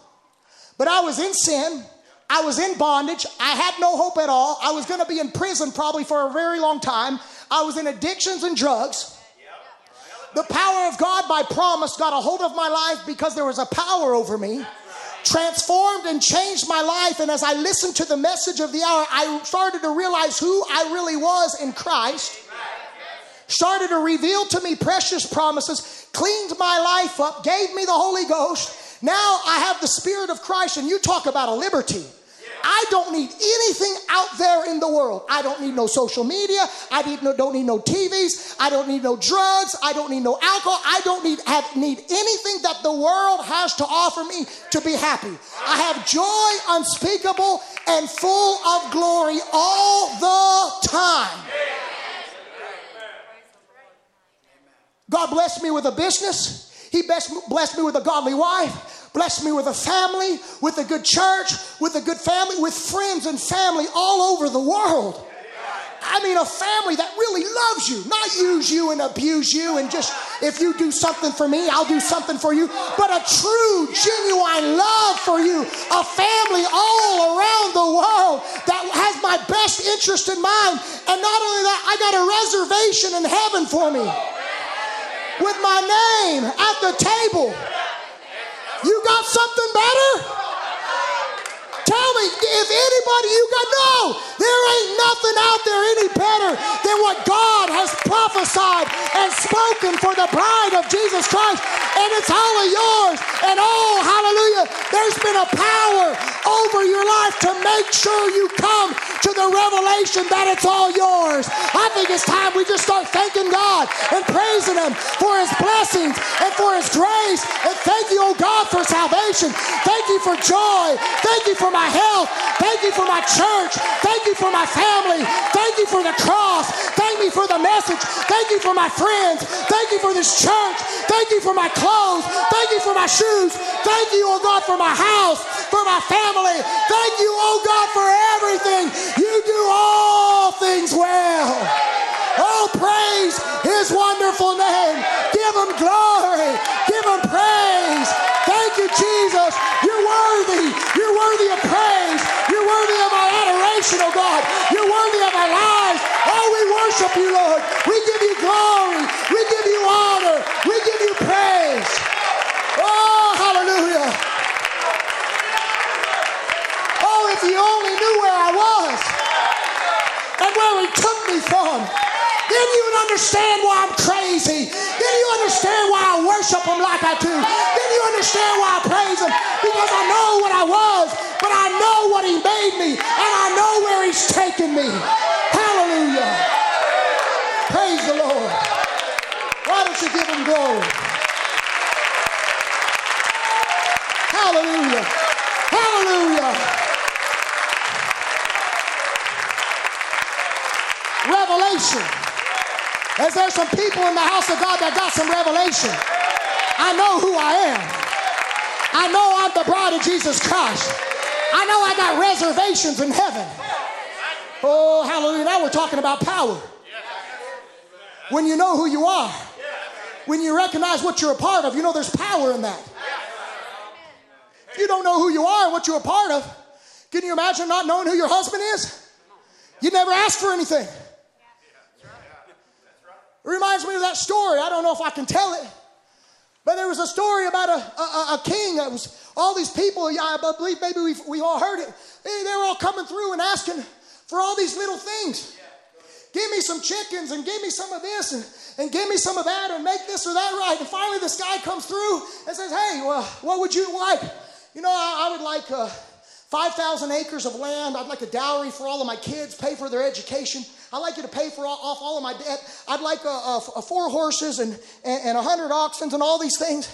A: But I was in sin. I was in bondage. I had no hope at all. I was going to be in prison probably for a very long time. I was in addictions and drugs. The power of God by promise got a hold of my life because there was a power over me transformed and changed my life. And as I listened to the message of the hour, I started to realize who I really was in Christ. Started to reveal to me precious promises, cleaned my life up, gave me the Holy Ghost. Now I have the Spirit of Christ, and you talk about a liberty. I don't need anything out there in the world. I don't need no social media. I need no, don't need no TVs. I don't need no drugs. I don't need no alcohol. I don't need have, need anything that the world has to offer me to be happy. I have joy unspeakable and full of glory all the time. God blessed me with a business. He blessed me with a godly wife. Bless me with a family, with a good church, with a good family, with friends and family all over the world. I mean, a family that really loves you, not use you and abuse you and just, if you do something for me, I'll do something for you, but a true, genuine love for you. A family all around the world that has my best interest in mind. And not only that, I got a reservation in heaven for me with my name at the table. You got something better? Tell me, if anybody you got, no, there ain't nothing out there any better than what God has prophesied and spoken for the bride of Jesus Christ. And it's all of yours. And oh, hallelujah, there's been a power over your life to make sure you come to the revelation that it's all yours. I think it's time we just start thanking God and praising Him for His blessings and for His grace. And thank you, oh God, for salvation. Thank you for joy. Thank you for my health. Thank you for my church. Thank you for my family. Thank you for the cross. Thank you for the message. Thank you for my friends. Thank you for this church. Thank you for my clothes. Thank you for my shoes. Thank you, oh God, for my house, for my family. Thank you, oh God, for everything. You do all things well. Oh, praise his wonderful name. Give him glory. Give him praise. Thank you, Jesus. You're worthy. You're worthy of praise. You're worthy of our adoration, oh God. You're worthy of our lives. Oh, we worship you, Lord. We give you glory. We give you honor. We give you praise. Oh, hallelujah. Oh, if you only knew where I was and where He took me from. Then you would understand why I'm crazy. Then you understand why I worship Him like I do. Then you understand why I praise Him because I know what I was, but I know what He made me, and I know where He's taken me. Hallelujah. Praise the Lord. Why don't you give Him glory? Hallelujah. Hallelujah. Revelation. Is there some people in the house of God that got some revelation. I know who I am. I know I'm the bride of Jesus Christ. I know I got reservations in heaven. Oh, hallelujah. Now we're talking about power. When you know who you are, when you recognize what you're a part of, you know there's power in that. If you don't know who you are and what you're a part of, can you imagine not knowing who your husband is? You never asked for anything. It reminds me of that story. I don't know if I can tell it. But there was a story about a, a, a king that was all these people, I believe maybe we we all heard it. They, they were all coming through and asking for all these little things. Give me some chickens and give me some of this and, and give me some of that and make this or that right. And finally, this guy comes through and says, Hey, well, what would you like? You know, I, I would like uh, 5,000 acres of land. I'd like a dowry for all of my kids, pay for their education. I'd like you to pay for all, off all of my debt. I'd like a, a, a four horses and, and, and 100 oxen and all these things.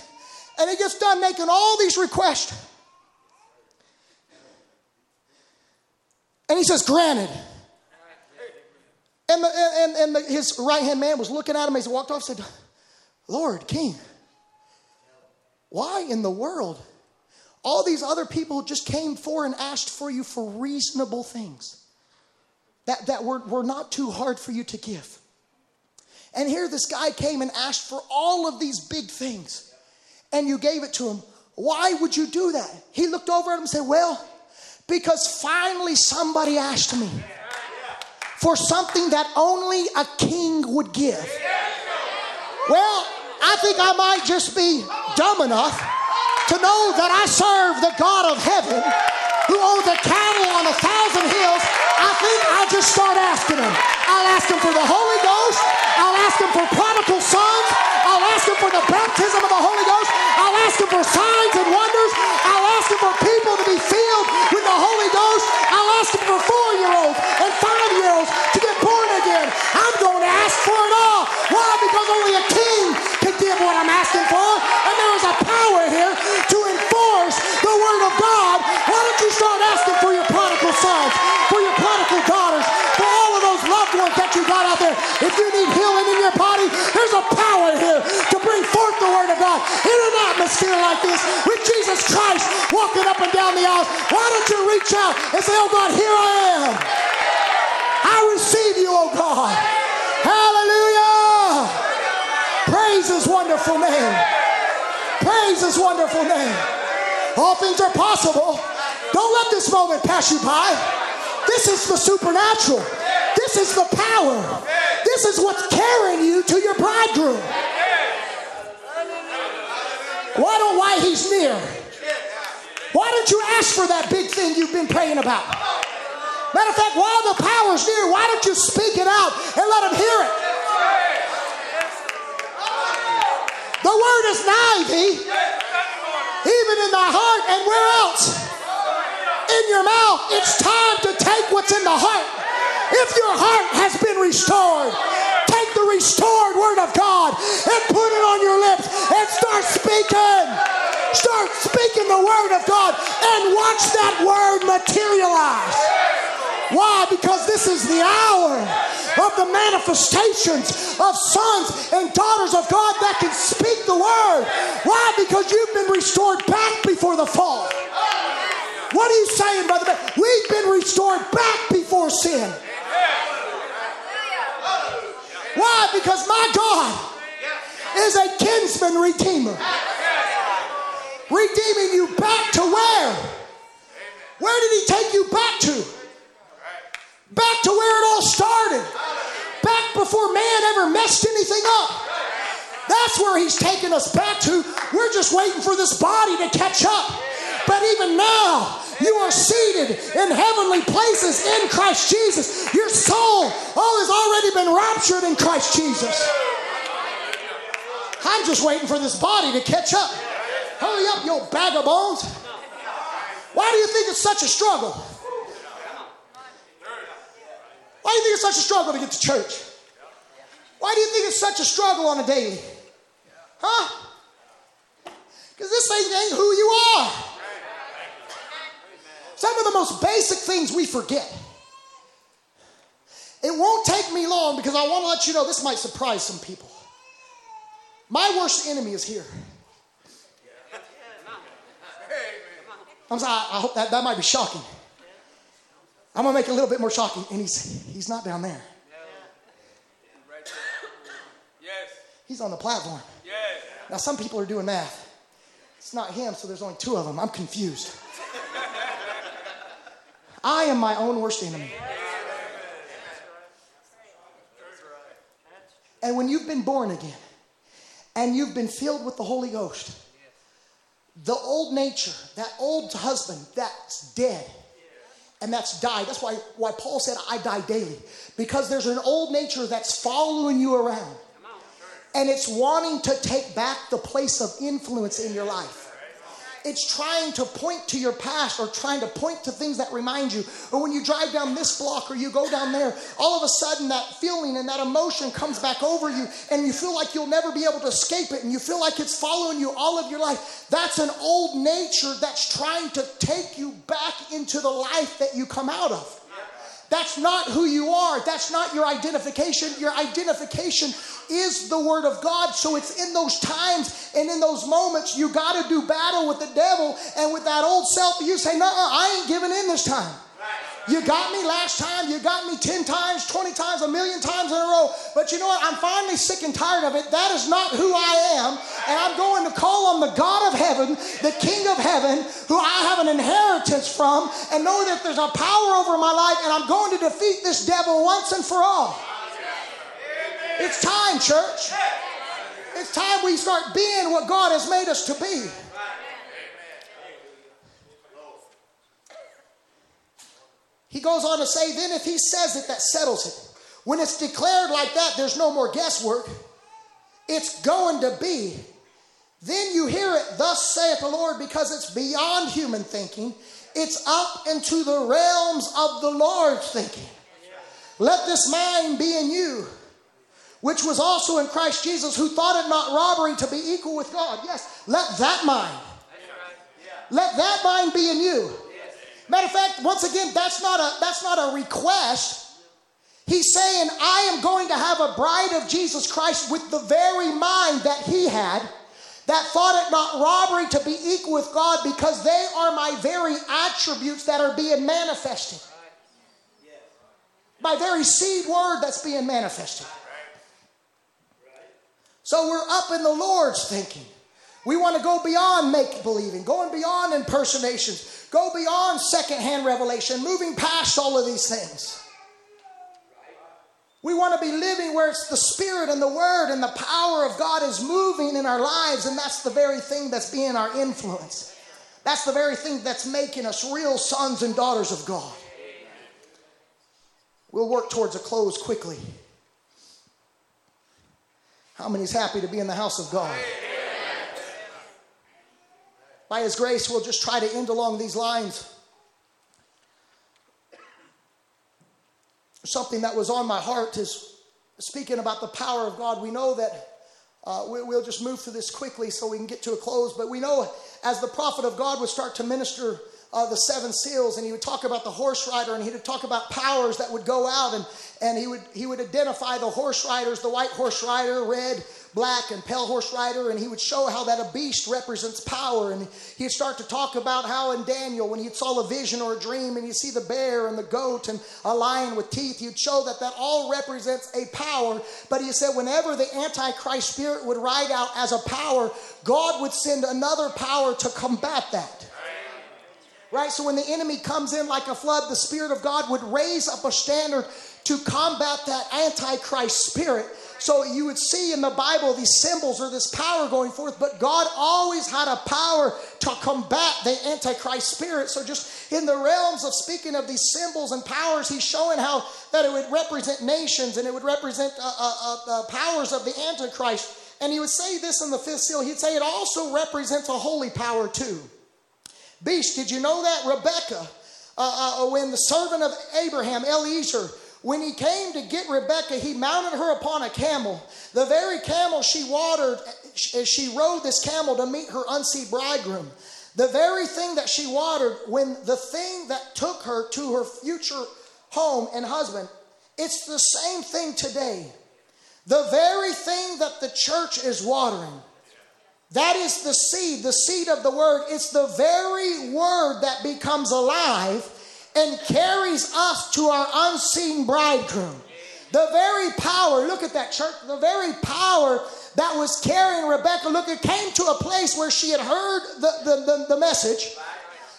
A: And he gets done making all these requests. And he says, Granted. And, the, and, and the, his right hand man was looking at him as he walked off and said, Lord, King, why in the world? All these other people just came for and asked for you for reasonable things that, that were, were not too hard for you to give. And here this guy came and asked for all of these big things, and you gave it to him. Why would you do that? He looked over at him and said, Well, because finally somebody asked me. for something that only a king would give. Well, I think I might just be dumb enough to know that I serve the God of heaven who owns a cattle on a thousand hills. I think I'll just start asking him. I'll ask him for the Holy Ghost. I'll ask him for prodigal sons. I'll ask him for the baptism of the Holy Ghost. I'll ask him for signs and wonders. I'll ask him for people to be filled with the Holy Ghost. I'll ask him for four year olds and five year olds to get born again. I'm going to ask for it all. Why? Because only a king can give what I'm asking for. And there is a power here to enforce the word of God. Why don't you start asking for your prodigal sons, for your prodigal daughters, for all of those loved ones that you got out there? If you need healing in your body, there's a power here to bring forth the word of God in an atmosphere like this with Jesus Christ walking up and down the aisles. Why don't you reach out and say, Oh God, here I am. I receive you, oh God. Hallelujah. Praise his wonderful name. Praise his wonderful name. All things are possible. Don't let this moment pass you by. This is the supernatural. This is the power. This is what's carrying you to your bridegroom. Why don't why he's near? Why don't you ask for that big thing you've been praying about? Matter of fact, while the power's near, why don't you speak it out and let him hear it? The word is nigh thee, even in thy heart, and where else? In your mouth. It's time to take what's in the heart. If your heart has been restored, take the restored word of God and put it on your lips and start speaking. Start speaking the word of God and watch that word materialize. Why? Because this is the hour of the manifestations of sons and daughters of God that can speak the word. Why? Because you've been restored back before the fall. What are you saying, Brother? We've been restored back before sin. Why? Because my God is a kinsman redeemer. Redeeming you back to where? Where did he take you back to? Back to where it all started. Back before man ever messed anything up. That's where he's taking us back to. We're just waiting for this body to catch up. But even now, you are seated in heavenly places in Christ Jesus. Your soul, oh, has already been raptured in Christ Jesus. I'm just waiting for this body to catch up. Hurry up, you old bag of bones. Why do you think it's such a struggle? Why do you think it's such a struggle to get to church? Why do you think it's such a struggle on a daily? Huh? Because this ain't, who you are. Some of the most basic things we forget. It won't take me long because I want to let you know this might surprise some people. My worst enemy is here. I'm sorry, I hope that, that might be shocking. I'm gonna make it a little bit more shocking, and he's he's not down there. He's on the platform. Now some people are doing math. It's not him, so there's only two of them. I'm confused. I am my own worst enemy. And when you've been born again and you've been filled with the Holy Ghost, the old nature, that old husband that's dead and that's died. That's why, why Paul said, I die daily. Because there's an old nature that's following you around. And it's wanting to take back the place of influence in your life. It's trying to point to your past or trying to point to things that remind you. Or when you drive down this block or you go down there, all of a sudden that feeling and that emotion comes back over you and you feel like you'll never be able to escape it and you feel like it's following you all of your life. That's an old nature that's trying to take you back into the life that you come out of. That's not who you are. That's not your identification. Your identification is the Word of God. So it's in those times and in those moments you got to do battle with the devil and with that old self. You say, No, I ain't giving in this time. You got me last time, you got me 10 times, 20 times, a million times in a row. But you know what? I'm finally sick and tired of it. That is not who I am. And I'm going to call on the God of heaven, the King of heaven, who I have an inheritance from, and know that there's a power over my life, and I'm going to defeat this devil once and for all. It's time, church. It's time we start being what God has made us to be. He goes on to say, then if he says it, that settles it. When it's declared like that, there's no more guesswork. It's going to be. Then you hear it, thus saith the Lord, because it's beyond human thinking. It's up into the realms of the Lord's thinking. Let this mind be in you, which was also in Christ Jesus, who thought it not robbery to be equal with God. Yes, let that mind. Let that mind be in you Matter of fact, once again, that's not a that's not a request. He's saying, I am going to have a bride of Jesus Christ with the very mind that he had, that thought it not robbery to be equal with God because they are my very attributes that are being manifested. My very seed word that's being manifested. So we're up in the Lord's thinking. We want to go beyond make believing, going beyond impersonations, Go beyond secondhand revelation, moving past all of these things. We want to be living where it's the Spirit and the Word and the power of God is moving in our lives, and that's the very thing that's being our influence. That's the very thing that's making us real sons and daughters of God. We'll work towards a close quickly. How many is happy to be in the house of God? By His grace, we'll just try to end along these lines. Something that was on my heart is speaking about the power of God. We know that uh, we, will just move through this quickly so we can get to a close, but we know as the prophet of God would start to minister uh, the seven seals, and he would talk about the horse rider, and he would talk about powers that would go out, and, and he would he would identify the horse riders, the white horse rider, red, black and pale horse rider, and he would show how that a beast represents power. And he'd start to talk about how in Daniel, when he saw a vision or a dream, and you see the bear and the goat and a lion with teeth, he'd show that that all represents a power. But he said, whenever the Antichrist spirit would ride out as a power, God would send another power to combat that. Right? So when the enemy comes in like a flood, the Spirit of God would raise up a standard to combat that Antichrist spirit. So you would see in the Bible these symbols or this power going forth, but God always had a power to combat the Antichrist spirit. So just in the realms of speaking of these symbols and powers, he's showing how that it would represent nations and it would represent uh, uh, uh, powers of the Antichrist. And he would say this in the fifth seal. He'd say it also represents a holy power too. Beast, did you know that? Rebecca, uh, uh, when the servant of Abraham, Eliezer, when he came to get Rebekah, he mounted her upon a camel. The very camel she watered as she rode this camel to meet her unseen bridegroom. The very thing that she watered, when the thing that took her to her future home and husband, it's the same thing today. The very thing that the church is watering, that is the seed, the seed of the word. It's the very word that becomes alive and carries us to our unseen bridegroom. The very power, look at that church, the very power that was carrying Rebecca, look, it came to a place where she had heard the, the, the, the message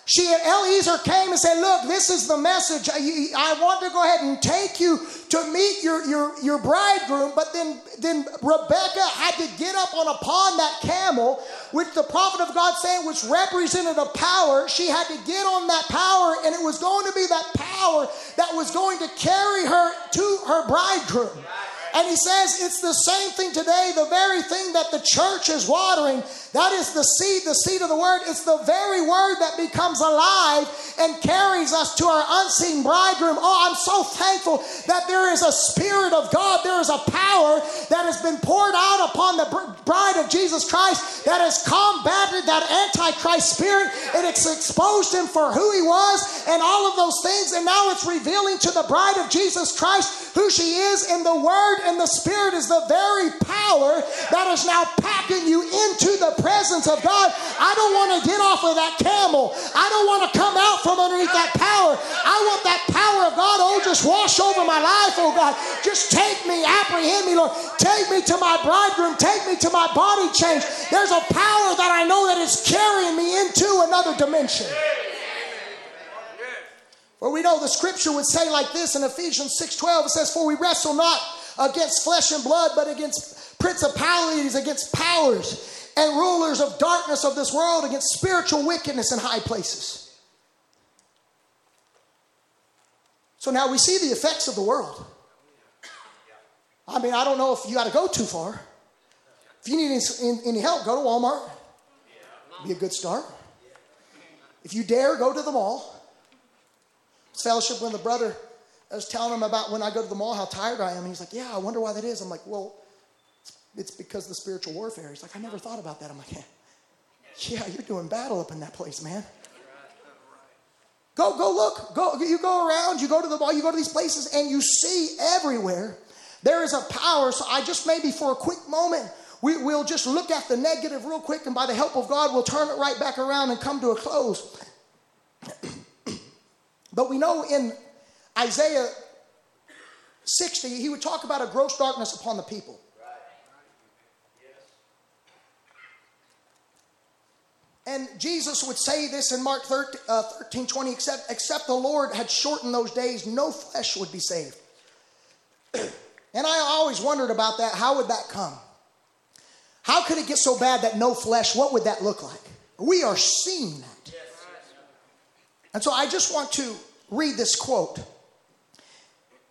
A: she Eliezer came and said, Look, this is the message. I, I, want to go ahead and take you to meet your, your, your bridegroom. But then, then Rebecca had to get up on upon that camel, which the prophet of God saying which represented a power. She had to get on that power, and it was going to be that power that was going to carry her to her bridegroom. And he says it's the same thing today, the very thing that the church is watering. That is the seed, the seed of the word. It's the very word that becomes alive and carries us to our unseen bridegroom. Oh, I'm so thankful that there is a spirit of God, there is a power that has been poured out upon the bride of Jesus Christ that has combated that antichrist spirit and it's exposed him for who he was and all of those things. And now it's revealing to the bride of Jesus Christ who she is in the word and the spirit is the very power that is now packing you into the presence of God. I don't want to get off of that camel. I don't want to come out from underneath that power. I want that power of God. Oh, just wash over my life, oh God. Just take me, apprehend me, Lord. Take me to my bridegroom. Take me to my body change. There's a power that I know that is carrying me into another dimension. For we know the scripture would say like this in Ephesians 6:12, it says, For we wrestle not against flesh and blood, but against principalities, against powers and rulers of darkness of this world, against spiritual wickedness in high places. So now we see the effects of the world. I mean, I don't know if you got to go too far. If you need any, any help, go to Walmart. Be a good start. If you dare, go to the mall fellowship when the brother I was telling him about when I go to the mall how tired I am. He's like, Yeah, I wonder why that is. I'm like, Well, it's because of the spiritual warfare. He's like, I never thought about that. I'm like, Yeah, yeah you're doing battle up in that place, man. Go, go look. Go, you go around, you go to the mall, you go to these places, and you see everywhere there is a power. So I just maybe for a quick moment, we, will just look at the negative real quick, and by the help of God, we'll turn it right back around and come to a close. But we know in Isaiah 60, he would talk about a gross darkness upon the people. And Jesus would say this in Mark 13, uh, 13 20, except, except the Lord had shortened those days, no flesh would be saved. and I always wondered about that. How would that come? How could it get so bad that no flesh, what would that look like? We are seeing that. And so I just want to read this quote.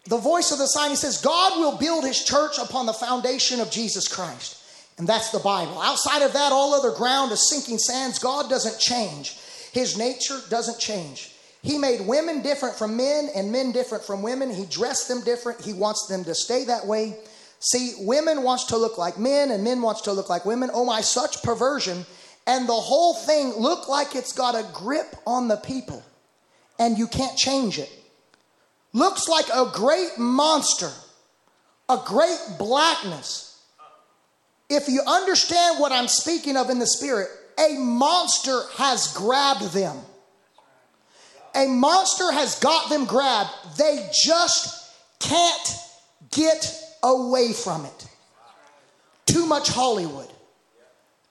A: The voice of the sign, he says, God will build his church upon the foundation of Jesus Christ. And that's the Bible. Outside of that, all other ground is sinking sands. God doesn't change, his nature doesn't change. He made women different from men and men different from women. He dressed them different. He wants them to stay that way. See, women wants to look like men and men wants to look like women. Oh my, such perversion. And the whole thing look like it's got a grip on the people and you can't change it. Looks like a great monster, a great blackness. If you understand what I'm speaking of in the spirit, a monster has grabbed them. A monster has got them grabbed. They just can't get away from it. Too much Hollywood,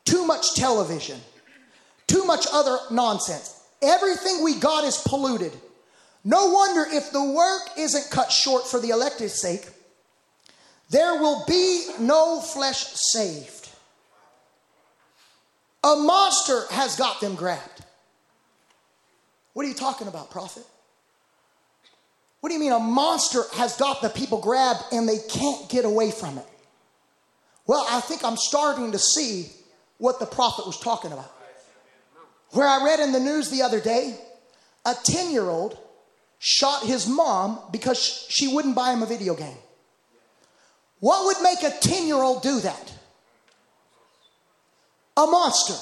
A: too much television, too much other nonsense. Everything we got is polluted. No wonder if the work isn't cut short for the elected sake, there will be no flesh saved. A monster has got them grabbed. What are you talking about, prophet? What do you mean a monster has got the people grabbed and they can't get away from it? Well, I think I'm starting to see what the prophet was talking about. Where I read in the news the other day, a 10 year old shot his mom because she wouldn't buy him a video game. What would make a 10 year old do that? A monster.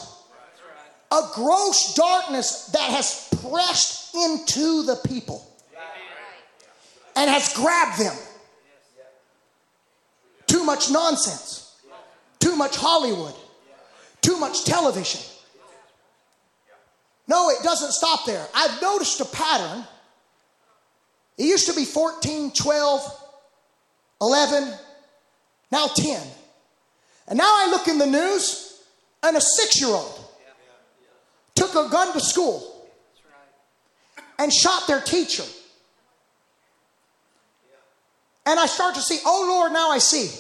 A: A gross darkness that has pressed into the people and has grabbed them. Too much nonsense, too much Hollywood, too much television no, it doesn't stop there. I've noticed a pattern. It used to be 14, 12, 11, now 10. And now I look in the news and a six year old took a gun to school and shot their teacher. And I start to see, oh Lord, now I see.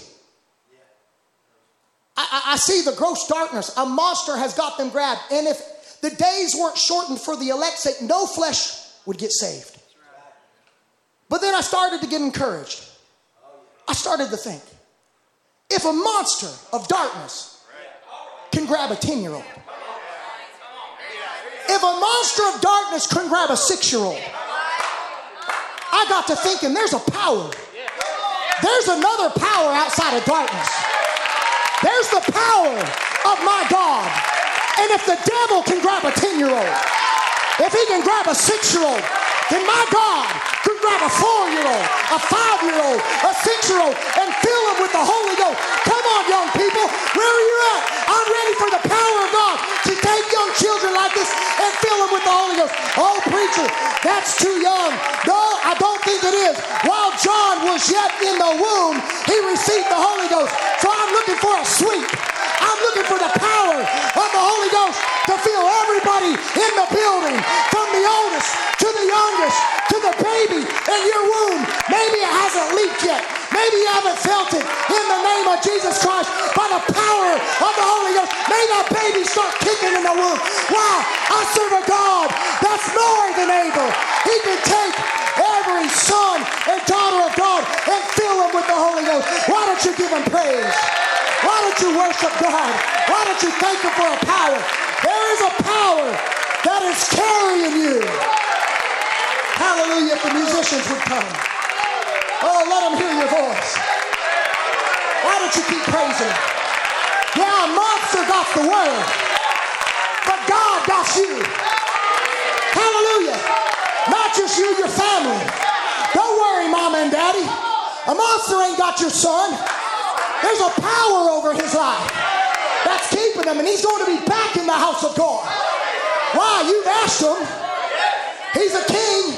A: I, I, I see the gross darkness. A monster has got them grabbed. And if the days weren't shortened for the elect's sake, no flesh would get saved. But then I started to get encouraged. I started to think if a monster of darkness can grab a 10 year old, if a monster of darkness can grab a six year old, I got to thinking there's a power. There's another power outside of darkness. There's the power of my God and if the devil can grab a 10 year old, if he can grab a six year old, then my God could grab a four year old, a five year old, a six year old, and fill them with the Holy Ghost. Come on, young people, where are you at? I'm ready for the power of God to take young children like this and fill them with the Holy Ghost. Oh, preacher, That's too young. No, I don't think it is. While John was yet in the womb, he received the Holy Ghost. So I'm looking for a sweep. I'm looking for the power of the Holy Ghost to fill everybody in the building, from the oldest to the youngest to the baby in your womb. Maybe it hasn't leaped yet. Maybe you haven't felt it in the name of Jesus Christ by the power of the Holy Ghost. May that baby start kicking in the womb. Wow, I serve a God that's more than able. He can take every son and daughter of God and fill them with the Holy Ghost. Why don't you give him praise? Why don't you worship God? Why don't you thank him for a power? There is a power that is carrying you. Hallelujah, if the musicians would come. Oh, let them hear your voice. Why don't you keep praising him? Yeah, monster got the world, but God got you. Hallelujah. Not just you, your family. Don't worry, mama and daddy. A monster ain't got your son. There's a power over his life keeping him, and he's going to be back in the house of God. Why? You've asked him. He's a king.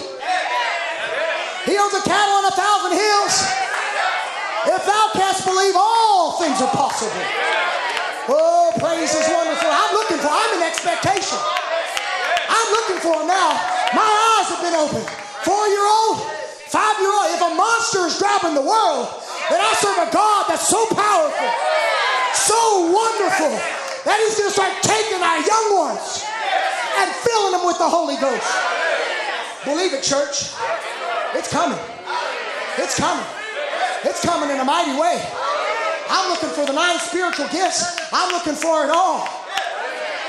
A: He owns a cattle on a thousand hills. If thou canst believe, all things are possible. Oh, praise is wonderful. I'm looking for, I'm in expectation. I'm looking for him now. My eyes have been opened. Four year old, five year old. If a monster is grabbing the world, then I serve a God that's so powerful, so wonderful, that going to start taking our young ones and filling them with the Holy Ghost. Believe it, church. It's coming. It's coming. It's coming in a mighty way. I'm looking for the nine spiritual gifts. I'm looking for it all.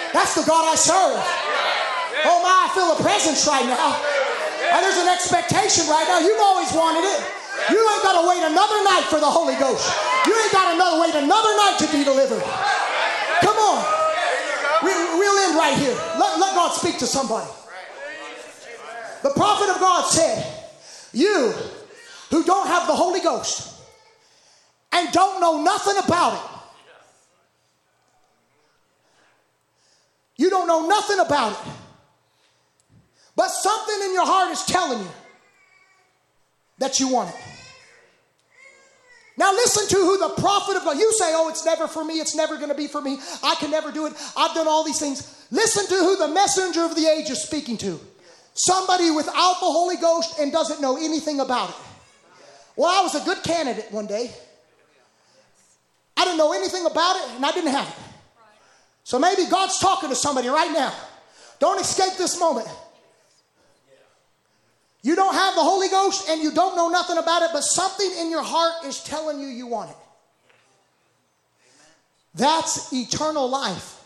A: That's the God I serve. Oh my, I feel a presence right now. And there's an expectation right now. You've always wanted it. You ain't got to wait another night for the Holy Ghost. You ain't got to wait another night to be delivered. Come on. We, we'll end right here. Let, let God speak to somebody. The prophet of God said, You who don't have the Holy Ghost and don't know nothing about it, you don't know nothing about it, but something in your heart is telling you that you want it. Now, listen to who the prophet of God. You say, oh, it's never for me. It's never going to be for me. I can never do it. I've done all these things. Listen to who the messenger of the age is speaking to. Somebody without the Holy Ghost and doesn't know anything about it. Well, I was a good candidate one day. I didn't know anything about it and I didn't have it. So maybe God's talking to somebody right now. Don't escape this moment. You don't have the Holy Ghost and you don't know nothing about it, but something in your heart is telling you you want it. That's eternal life.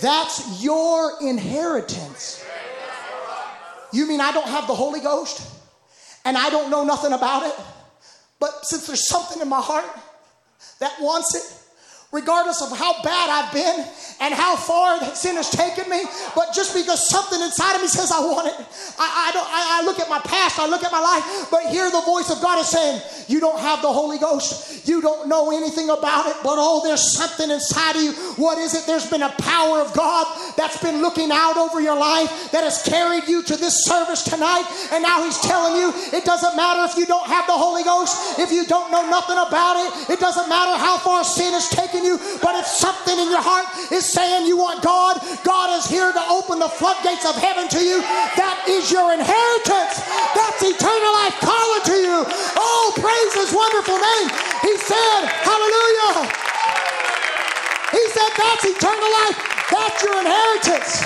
A: That's your inheritance. You mean I don't have the Holy Ghost and I don't know nothing about it? But since there's something in my heart that wants it, regardless of how bad I've been and how far sin has taken me. But just because something inside of me says I want it, I, I don't. I, I, look at my past, I look at my life, but hear the voice of God is saying, "You don't have the Holy Ghost. You don't know anything about it. But oh, there's something inside of you. What is it? There's been a power of God that's been looking out over your life that has carried you to this service tonight, and now He's telling you it doesn't matter if you don't have the Holy Ghost, if you don't know nothing about it. It doesn't matter how far sin has taken you. But if something in your heart is saying you want God, God is here to open the floodgates of heaven to you. That is your inheritance. That's eternal life calling to you. Oh, praise his wonderful name. He said, Hallelujah. He said, That's eternal life. That's your inheritance.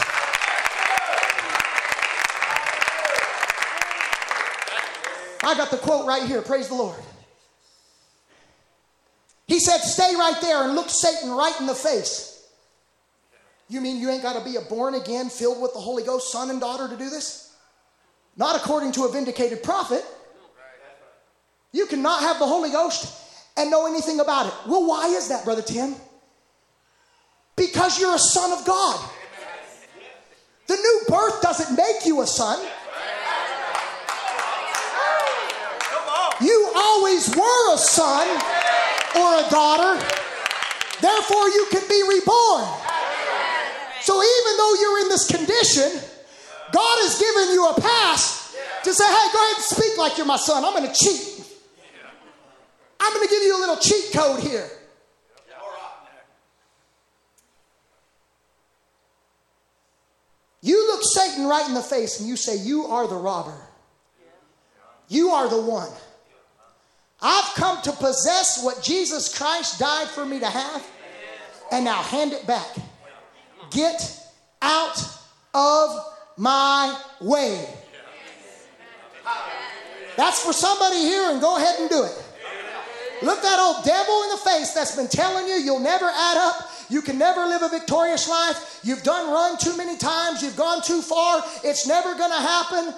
A: I got the quote right here. Praise the Lord. He said, Stay right there and look Satan right in the face. You mean you ain't got to be a born again, filled with the Holy Ghost son and daughter to do this? Not according to a vindicated prophet. You cannot have the Holy Ghost and know anything about it. Well, why is that, Brother Tim? Because you're a son of God. The new birth doesn't make you a son. You always were a son or a daughter. Therefore, you can be reborn. So even though you're in this condition, God has given you a pass to say, hey, go ahead and speak like you're my son. I'm going to cheat. I'm going to give you a little cheat code here. You look Satan right in the face and you say, You are the robber. You are the one. I've come to possess what Jesus Christ died for me to have, and now hand it back. Get out of my way. That's for somebody here, and go ahead and do it. Look that old devil in the face that's been telling you you'll never add up. You can never live a victorious life. You've done run too many times. You've gone too far. It's never going to happen.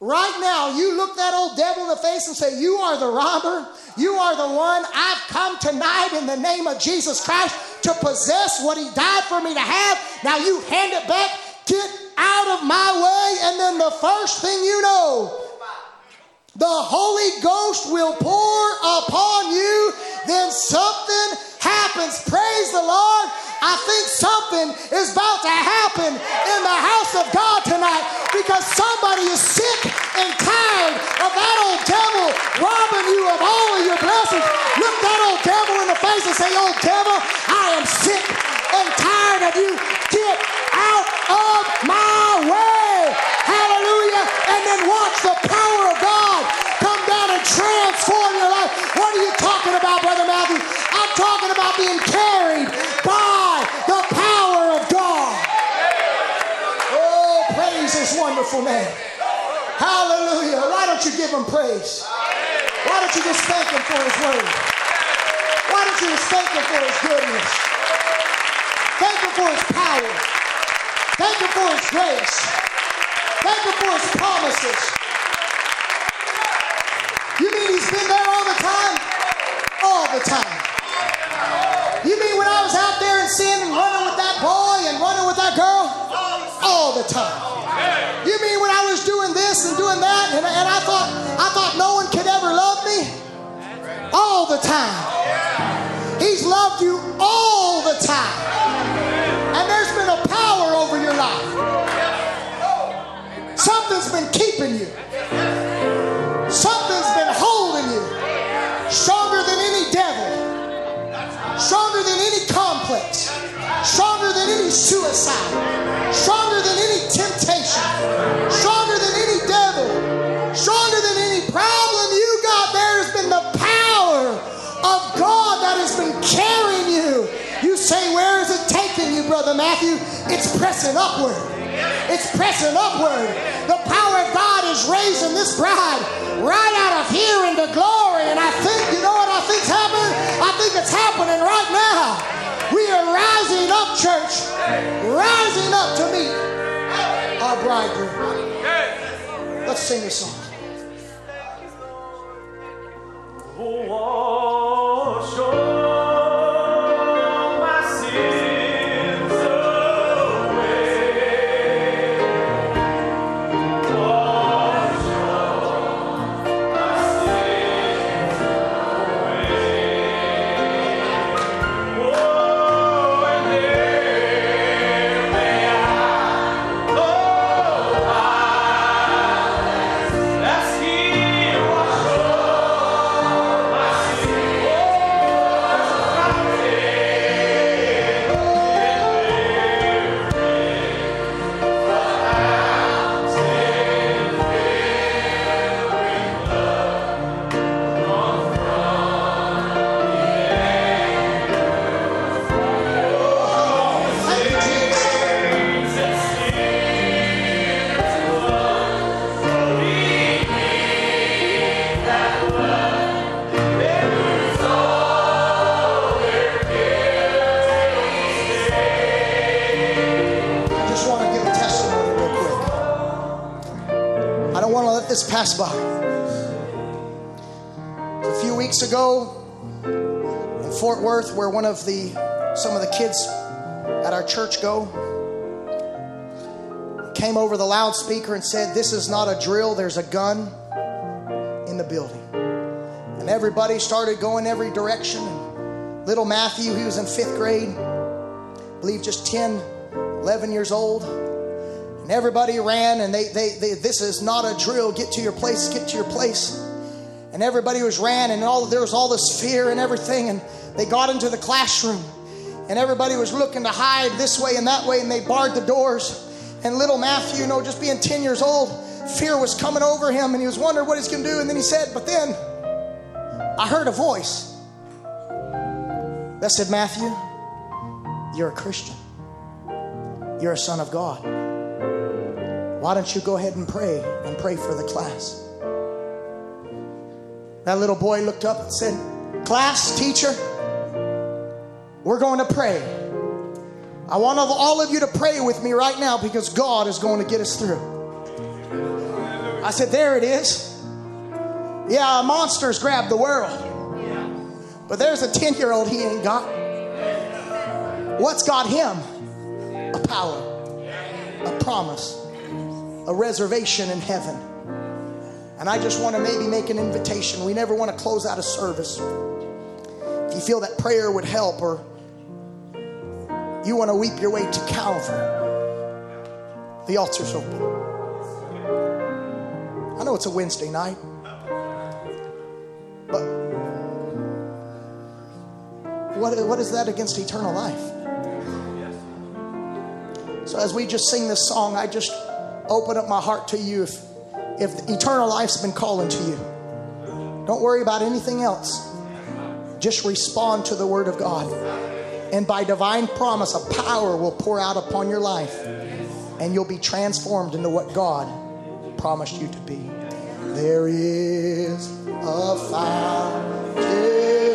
A: Right now, you look that old devil in the face and say, You are the robber. You are the one. I've come tonight in the name of Jesus Christ to possess what he died for me to have. Now you hand it back. Get out of my way. And then the first thing you know, the Holy Ghost will pour upon you. Then something happens. Praise the Lord. I think something is about to happen in the house of God tonight because somebody is sick and tired of that old devil robbing you of all of your blessings. Look that old devil in the face and say, Old devil, I am sick and tired of you. Get out of my way. Hallelujah. And then watch the power of God come down and transform your life. What are you talking about, Brother Matthew? I'm talking about being carried by his wonderful name. Hallelujah. Why don't you give him praise? Why don't you just thank him for his word? Why don't you just thank him for his goodness? Thank him for his power. Thank him for his grace. Thank him for his promises. You mean he's been there all the time? All the time. You mean when I was out there in sin and running with that boy and running with that girl? All the time. You mean when I was doing this and doing that and, and I thought I thought no one could ever love me? All the time. He's loved you all the time. And there's been a power over your life. Something's been keeping you. Something's been holding you. Stronger than any devil. Stronger than any complex. Stronger than any suicide. Stronger Brother Matthew? It's pressing upward. It's pressing upward. The power of God is raising this bride right out of here into glory. And I think, you know what I think's happening? I think it's happening right now. We are rising up, church. Rising up to meet our bridegroom. Let's sing this song.
B: Wash
A: pass by. A few weeks ago in Fort Worth, where one of the some of the kids at our church go, came over the loudspeaker and said, "This is not a drill. There's a gun in the building." And everybody started going every direction. And little Matthew, he was in fifth grade, I believe just 10, 11 years old. And everybody ran, and they, they, they, this is not a drill. Get to your place, get to your place. And everybody was ran, and all there was all this fear and everything. And they got into the classroom, and everybody was looking to hide this way and that way, and they barred the doors. And little Matthew, you know, just being 10 years old, fear was coming over him, and he was wondering what he's going to do. And then he said, But then I heard a voice that said, Matthew, you're a Christian, you're a son of God. Why don't you go ahead and pray and pray for the class? That little boy looked up and said, Class, teacher, we're going to pray. I want all of you to pray with me right now because God is going to get us through. I said, There it is. Yeah, monsters grab the world. But there's a 10 year old he ain't got. What's got him? A power, a promise, a reservation in heaven. And I just want to maybe make an invitation. We never want to close out a service. If you feel that prayer would help or you want to weep your way to Calvary, the altar's open. I know it's a Wednesday night, but what, what is that against eternal life? So as we just sing this song, I just open up my heart to you if, if eternal life's been calling to you. Don't worry about anything else. Just respond to the word of God. And by divine promise, a power will pour out upon your life. And you'll be transformed into what God promised you to be. There is a fountain